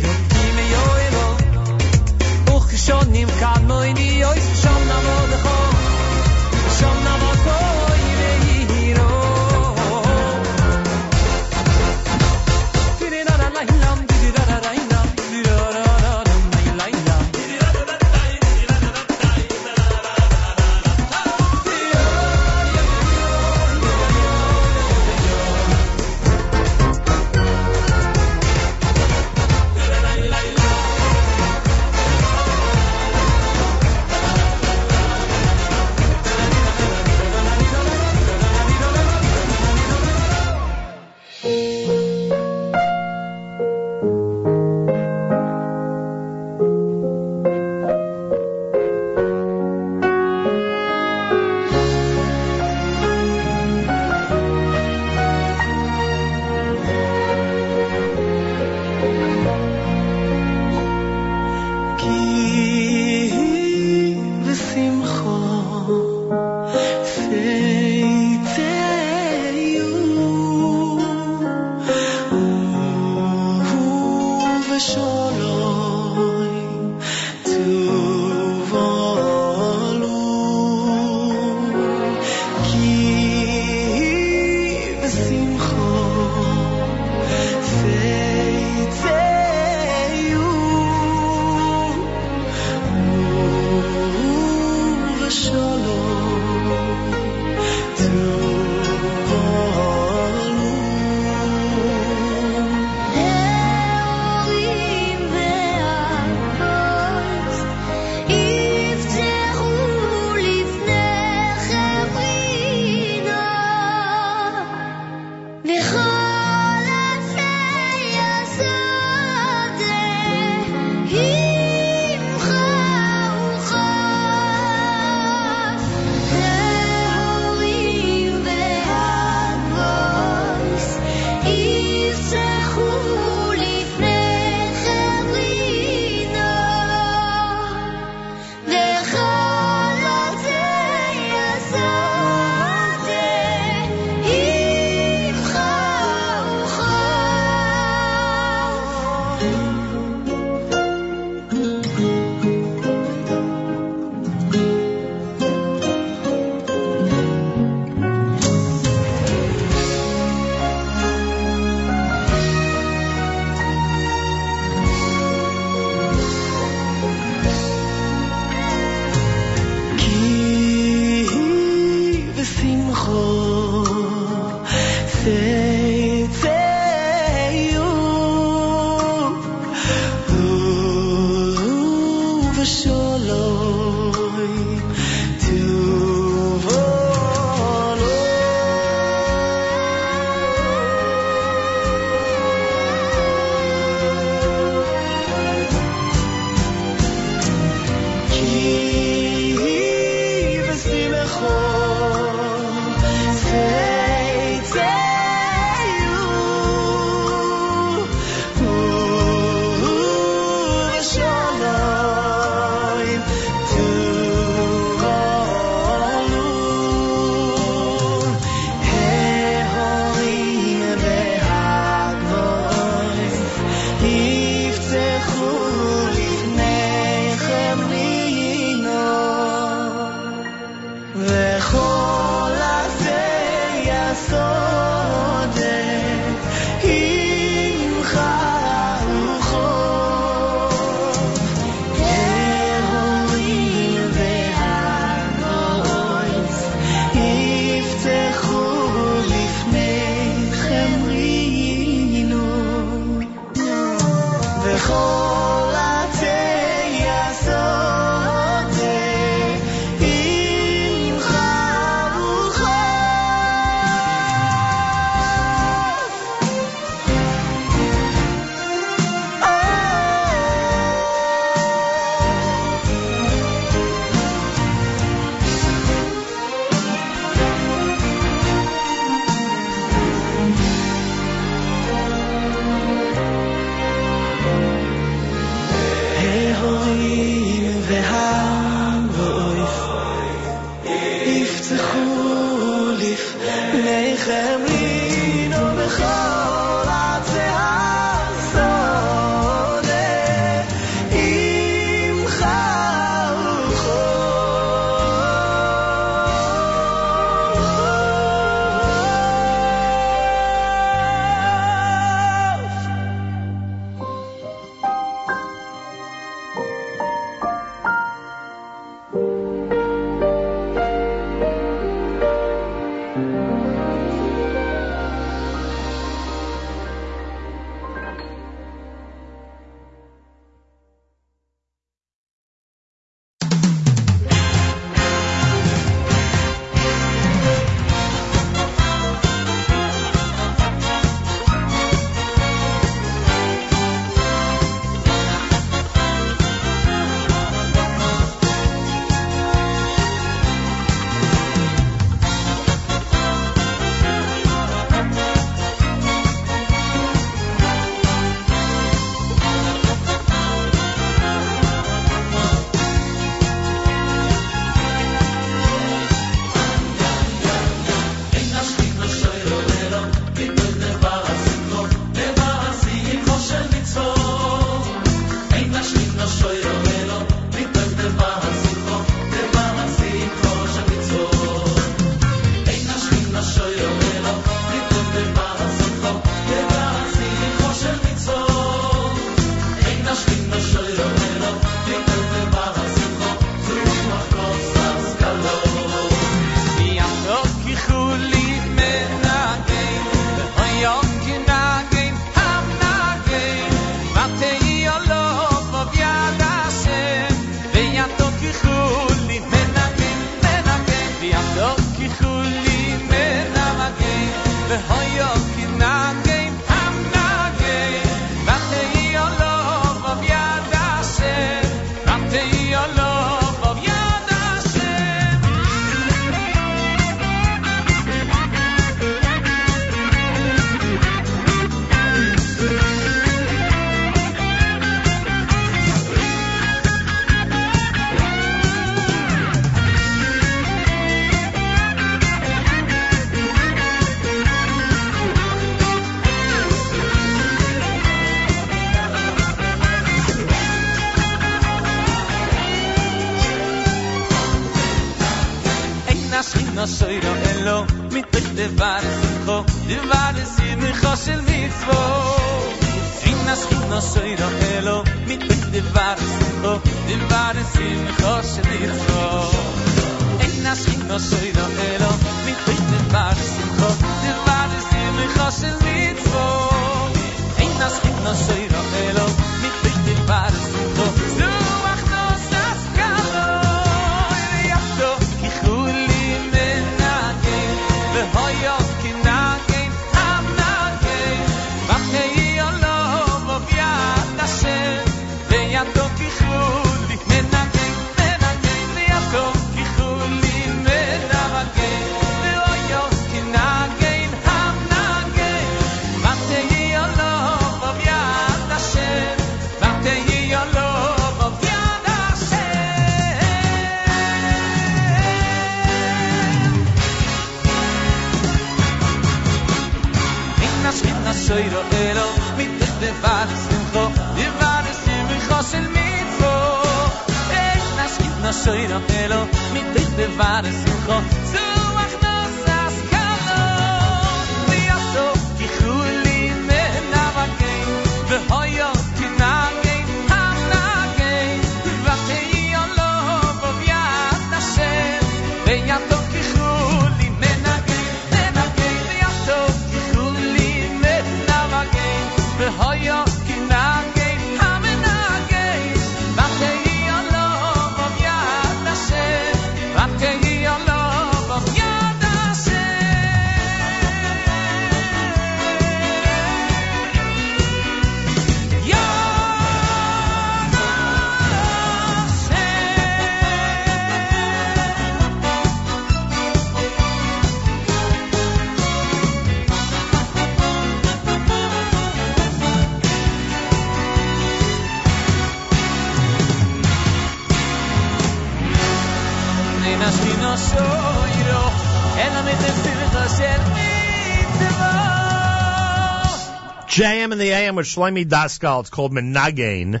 with Shlomi Daskal. It's called Menagain.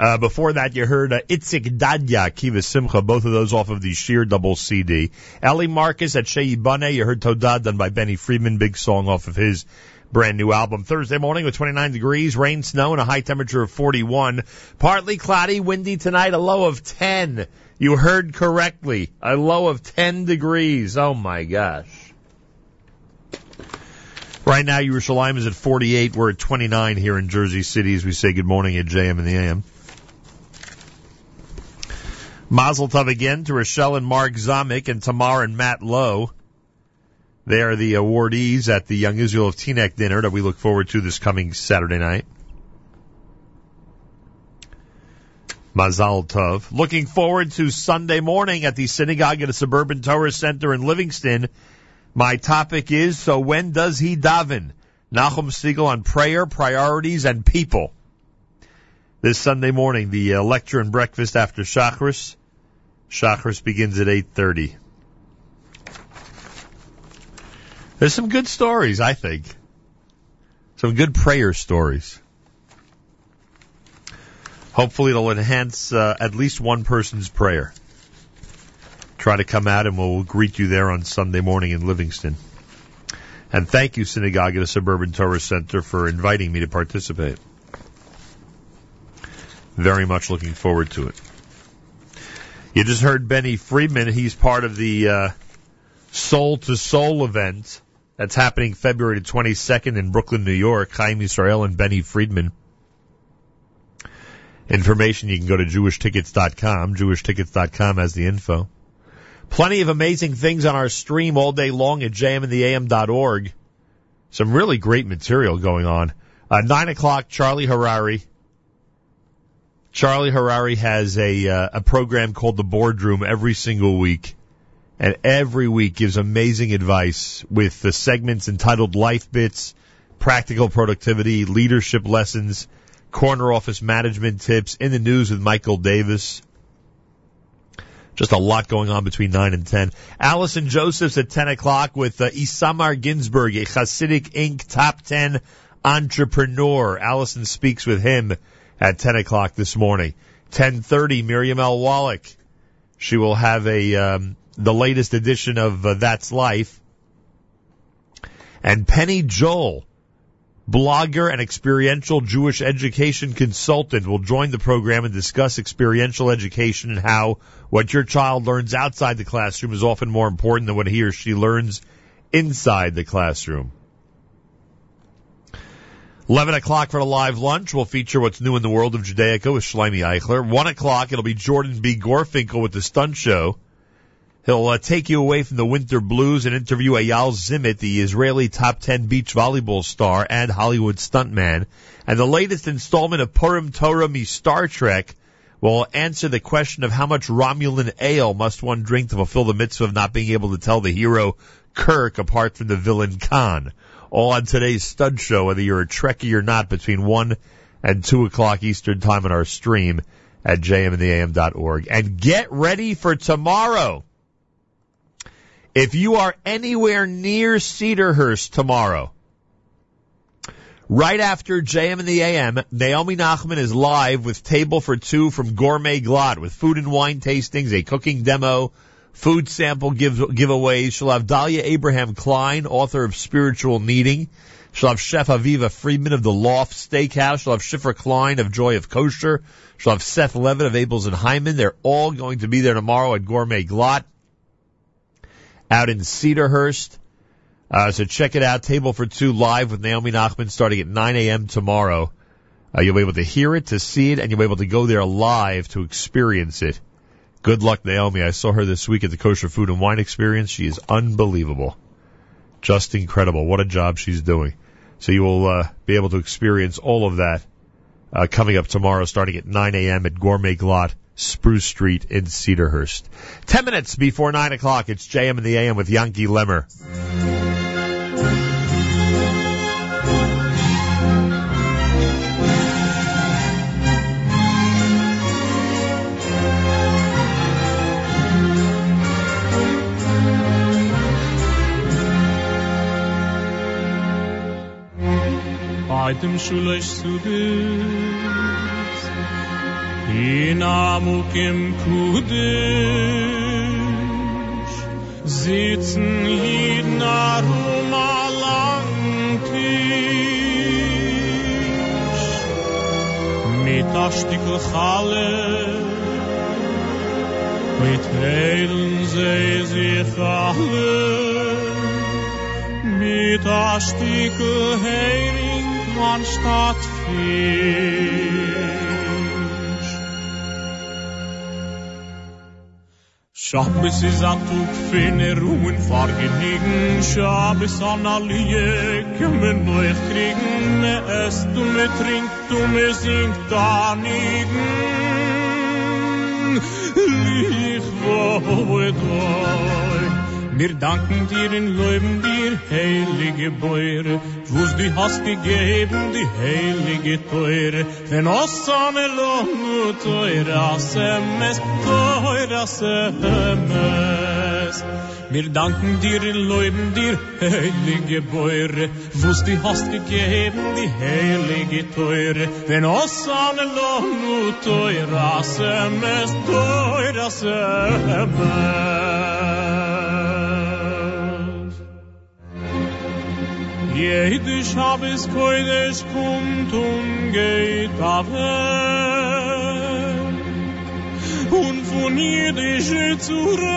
Uh, before that, you heard uh, Itzik Dadya, Kiva Simcha, both of those off of the Sheer double CD. Ellie Marcus at Shei Bane, you heard Todah done by Benny Friedman, big song off of his brand new album. Thursday morning with 29 degrees, rain, snow, and a high temperature of 41. Partly cloudy, windy tonight, a low of 10. You heard correctly. A low of 10 degrees. Oh my gosh. Right now, Yerushalayim is at 48. We're at 29 here in Jersey City as we say good morning at JM in the AM. Mazel Tov again to Rochelle and Mark Zamek and Tamar and Matt Lowe. They are the awardees at the Young Israel of Teaneck dinner that we look forward to this coming Saturday night. Mazal Tov. Looking forward to Sunday morning at the synagogue at the suburban Torah center in Livingston. My topic is, so when does he daven? Nachum Segal on prayer, priorities, and people. This Sunday morning, the uh, lecture and breakfast after Shachris. Shachris begins at 8.30. There's some good stories, I think. Some good prayer stories. Hopefully it'll enhance uh, at least one person's prayer. Try to come out and we'll greet you there on Sunday morning in Livingston. And thank you, Synagogue at the Suburban Torah Center, for inviting me to participate. Very much looking forward to it. You just heard Benny Friedman. He's part of the uh, Soul to Soul event that's happening February 22nd in Brooklyn, New York. Chaim Yisrael and Benny Friedman. Information you can go to jewishtickets.com. Jewishtickets.com has the info. Plenty of amazing things on our stream all day long at jmintheam.org. Some really great material going on. Uh, nine o'clock, Charlie Harary. Charlie Harary has a uh, a program called the Boardroom every single week, and every week gives amazing advice with the segments entitled Life Bits, Practical Productivity, Leadership Lessons, Corner Office Management Tips, In the News with Michael Davis. Just a lot going on between 9 and 10. Allison Josephs at 10 o'clock with uh, Issamar Ginzberg, a Hasidic Inc. top 10 entrepreneur. Allison speaks with him at 10 o'clock this morning. 10.30, Miriam L. Wallach. She will have a, um, the latest edition of uh, That's Life. And Penny Joel, blogger and experiential Jewish education consultant, will join the program and discuss experiential education and how what your child learns outside the classroom is often more important than what he or she learns inside the classroom. 11 o'clock for the live lunch. We'll feature what's new in the world of Judaica with Shlomi Eichler. 1 o'clock, it'll be Jordan B. Gorfinkel with the Stunt Show. He'll uh, take you away from the winter blues and interview Eyal Zimit, the Israeli top 10 beach volleyball star and Hollywood stuntman. And the latest installment of Purim Torah me Star Trek will answer the question of how much Romulan ale must one drink to fulfill the mitzvah of not being able to tell the hero Kirk apart from the villain Khan. All on today's stud show, whether you're a Trekkie or not, between 1 and 2 o'clock Eastern time on our stream at jmintheam.org. And get ready for tomorrow. If you are anywhere near Cedarhurst tomorrow, right after JM in the AM, Naomi Nachman is live with Table for Two from Gourmet Glatt with food and wine tastings, a cooking demo, food sample give, giveaways. She'll have Dahlia Abraham Klein, author of Spiritual Kneading. She'll have Chef Aviva Friedman of the Loft Steakhouse. She'll have Shifra Klein of Joy of Kosher. She'll have Seth Levitt of Abeles and Heymann. They're all going to be there tomorrow at Gourmet Glatt out in Cedarhurst. Uh, so check it out. Table for Two live with Naomi Nachman starting at 9 a.m. tomorrow. Uh, you'll be able to hear it, to see it, and you'll be able to go there live to experience it. Good luck, Naomi. I saw her this week at the Kosher Food and Wine Experience. She is unbelievable. Just incredible. What a job she's doing. So you will uh, be able to experience all of that uh, coming up tomorrow starting at 9 a.m. at Gourmet Glatt, Spruce Street in Cedarhurst. Ten minutes before 9 o'clock, it's JM in the AM with Yanky Lemmer. Aydem shulesh sudes In amukim kudish Sitzen jeden arum alang tisch Mit a stickel challe Mit heilen sie sich alle Mit a stickel man statt fisch. Shabbos is a tuk finne ruhen fargenigen Shabbos an allie kümmen durch kriegen Me esst du me trinkt du me singt da nigen Lich wo doi Wir danken dir und loben dir, heilige Beure, wo's du hast gegeben, die heilige Teure. Denn os an elonu teure asemes, teure asemes. Wir danken dir und loben dir, heilige Beure, wo's du hast gegeben, die heilige Teure. Denn os an elonu teure asemes, teure asemes. Jede Shabbos koidesh kommt und geht auf Und von jüdische zu reisen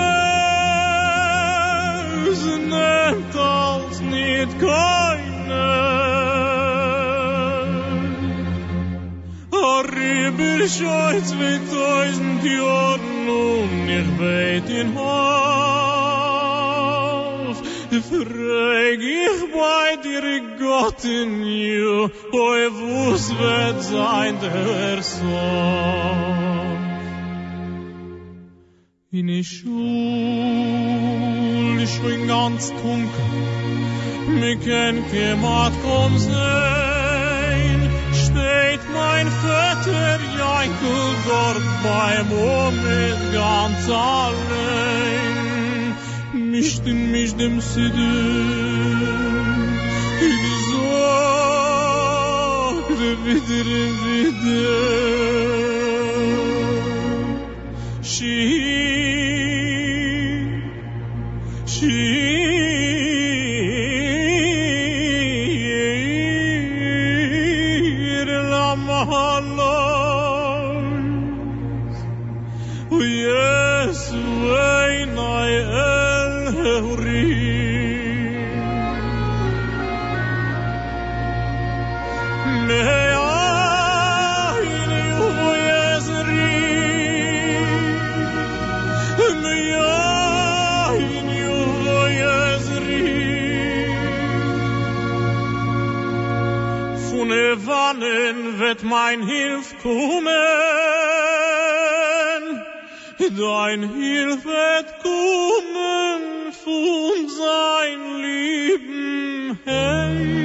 nimmt als nicht keine. Arriber schoi zweitausend Jahren und ich in Hof. Frag ich bei dir Gott in you, oi wuss wird sein der Sohn. In die Schule, ich bin ganz dunkel, mir kenn kemat komm sein, steht mein Vater Jaikob dort beim ganz allein. vermiştin müjdemsidin Henüz ah revidir revidir. Şiir Şiir. Mein Hilf kommen. Dein Hilf wird kommen von sein lieben heiligen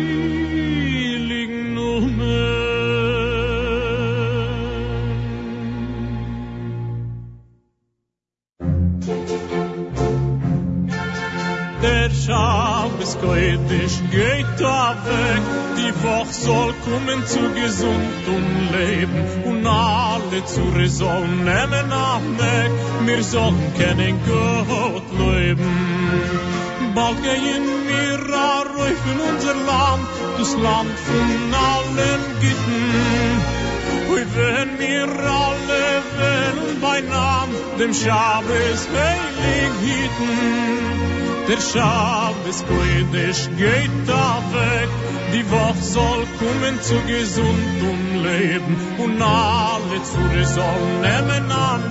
Koedisch geht da weg, die Woche soll kommen zu gesund und leben und alle zu sollen nehmen nach weg, wir sollen kennen Gott leben. Bald gehen wir rauf in unser Land, das Land von allen Gitten. Und wenn wir alle wählen bei Namen, dem Schabes heilig hieten, der Schabes Koedisch geht da weg, die Woche soll kommen zu gesund und leben. Und alle zu sollen nehmen an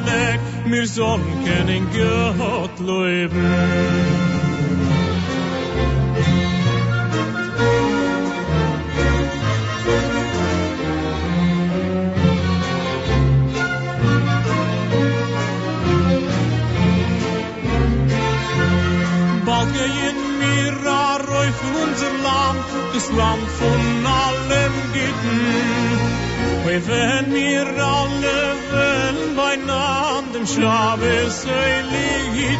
wir sollen kennen Gott leben. Schabes Heiligen,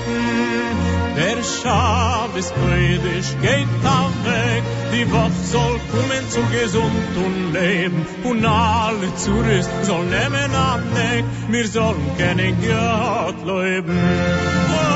der Schabes Koedisch geht da weg, die Woche soll kommen zu gesund und leben. Und alle soll nehmen an Weg, wir sollen kennen Gott leben.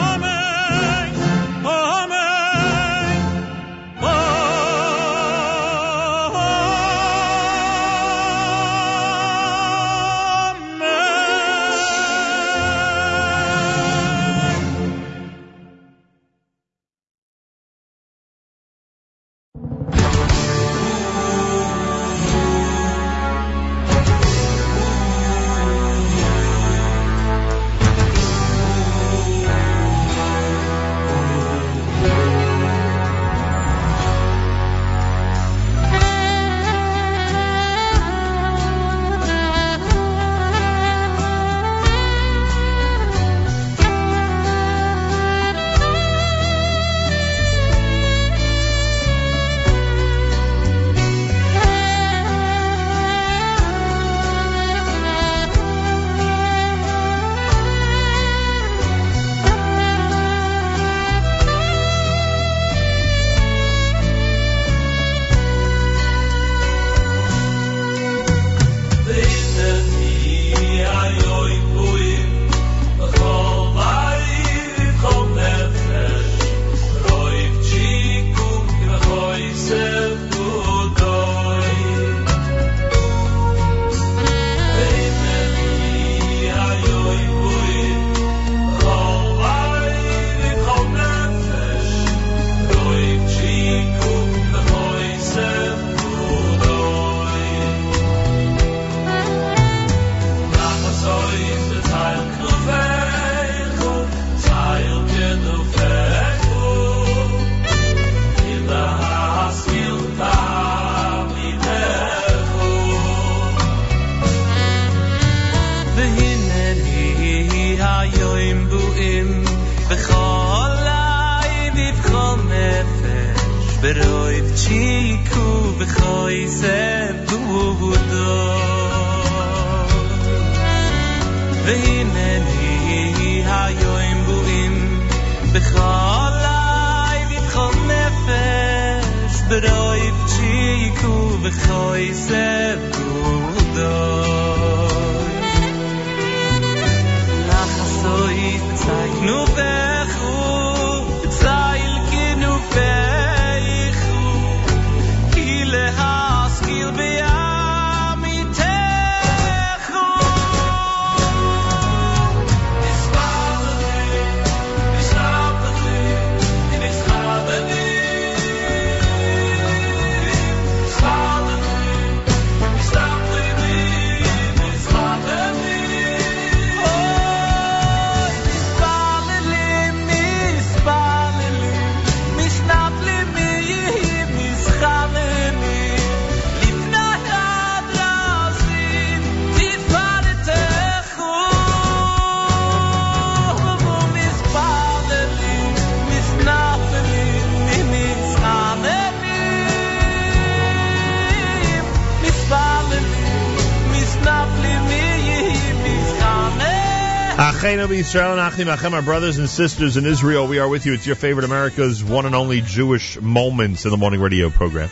Our brothers and sisters in Israel, we are with you. It's your favorite America's one and only Jewish Moments in the Morning Radio program.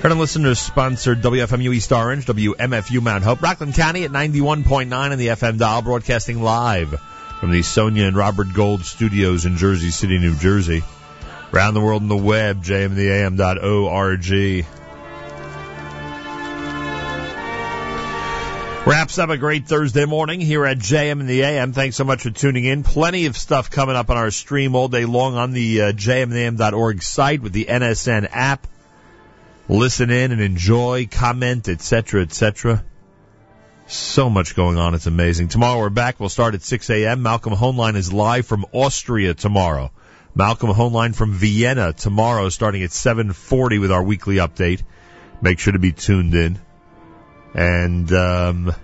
Heard and listeners sponsored WFMU East Orange, WMFU Mount Hope, Rockland County at 91.9 on the FM dial, broadcasting live from the Sonia and Robert Gold studios in Jersey City, New Jersey. Around the world on the web, jmintheam.org. Wraps up a great Thursday morning here at JM in the AM. Thanks so much for tuning in. Plenty of stuff coming up on our stream all day long on the uh, jmintheam.org site with the NSN app. Listen in and enjoy, comment, etc., etc. So much going on. It's amazing. Tomorrow we're back. We'll start at 6 a.m. Malcolm Hoenlein is live from Austria tomorrow. Malcolm Hoenlein from Vienna tomorrow starting at 7.40 with our weekly update. Make sure to be tuned in. And um,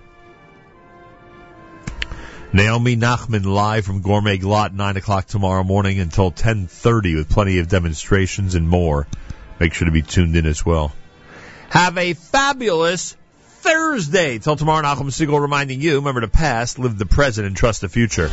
Naomi Nachman live from Gourmet Glatt, 9 o'clock tomorrow morning until 10.30 with plenty of demonstrations and more. Make sure to be tuned in as well. Have a fabulous Thursday. Till tomorrow, Nachum Segal reminding you, remember the past, live the present, and trust the future.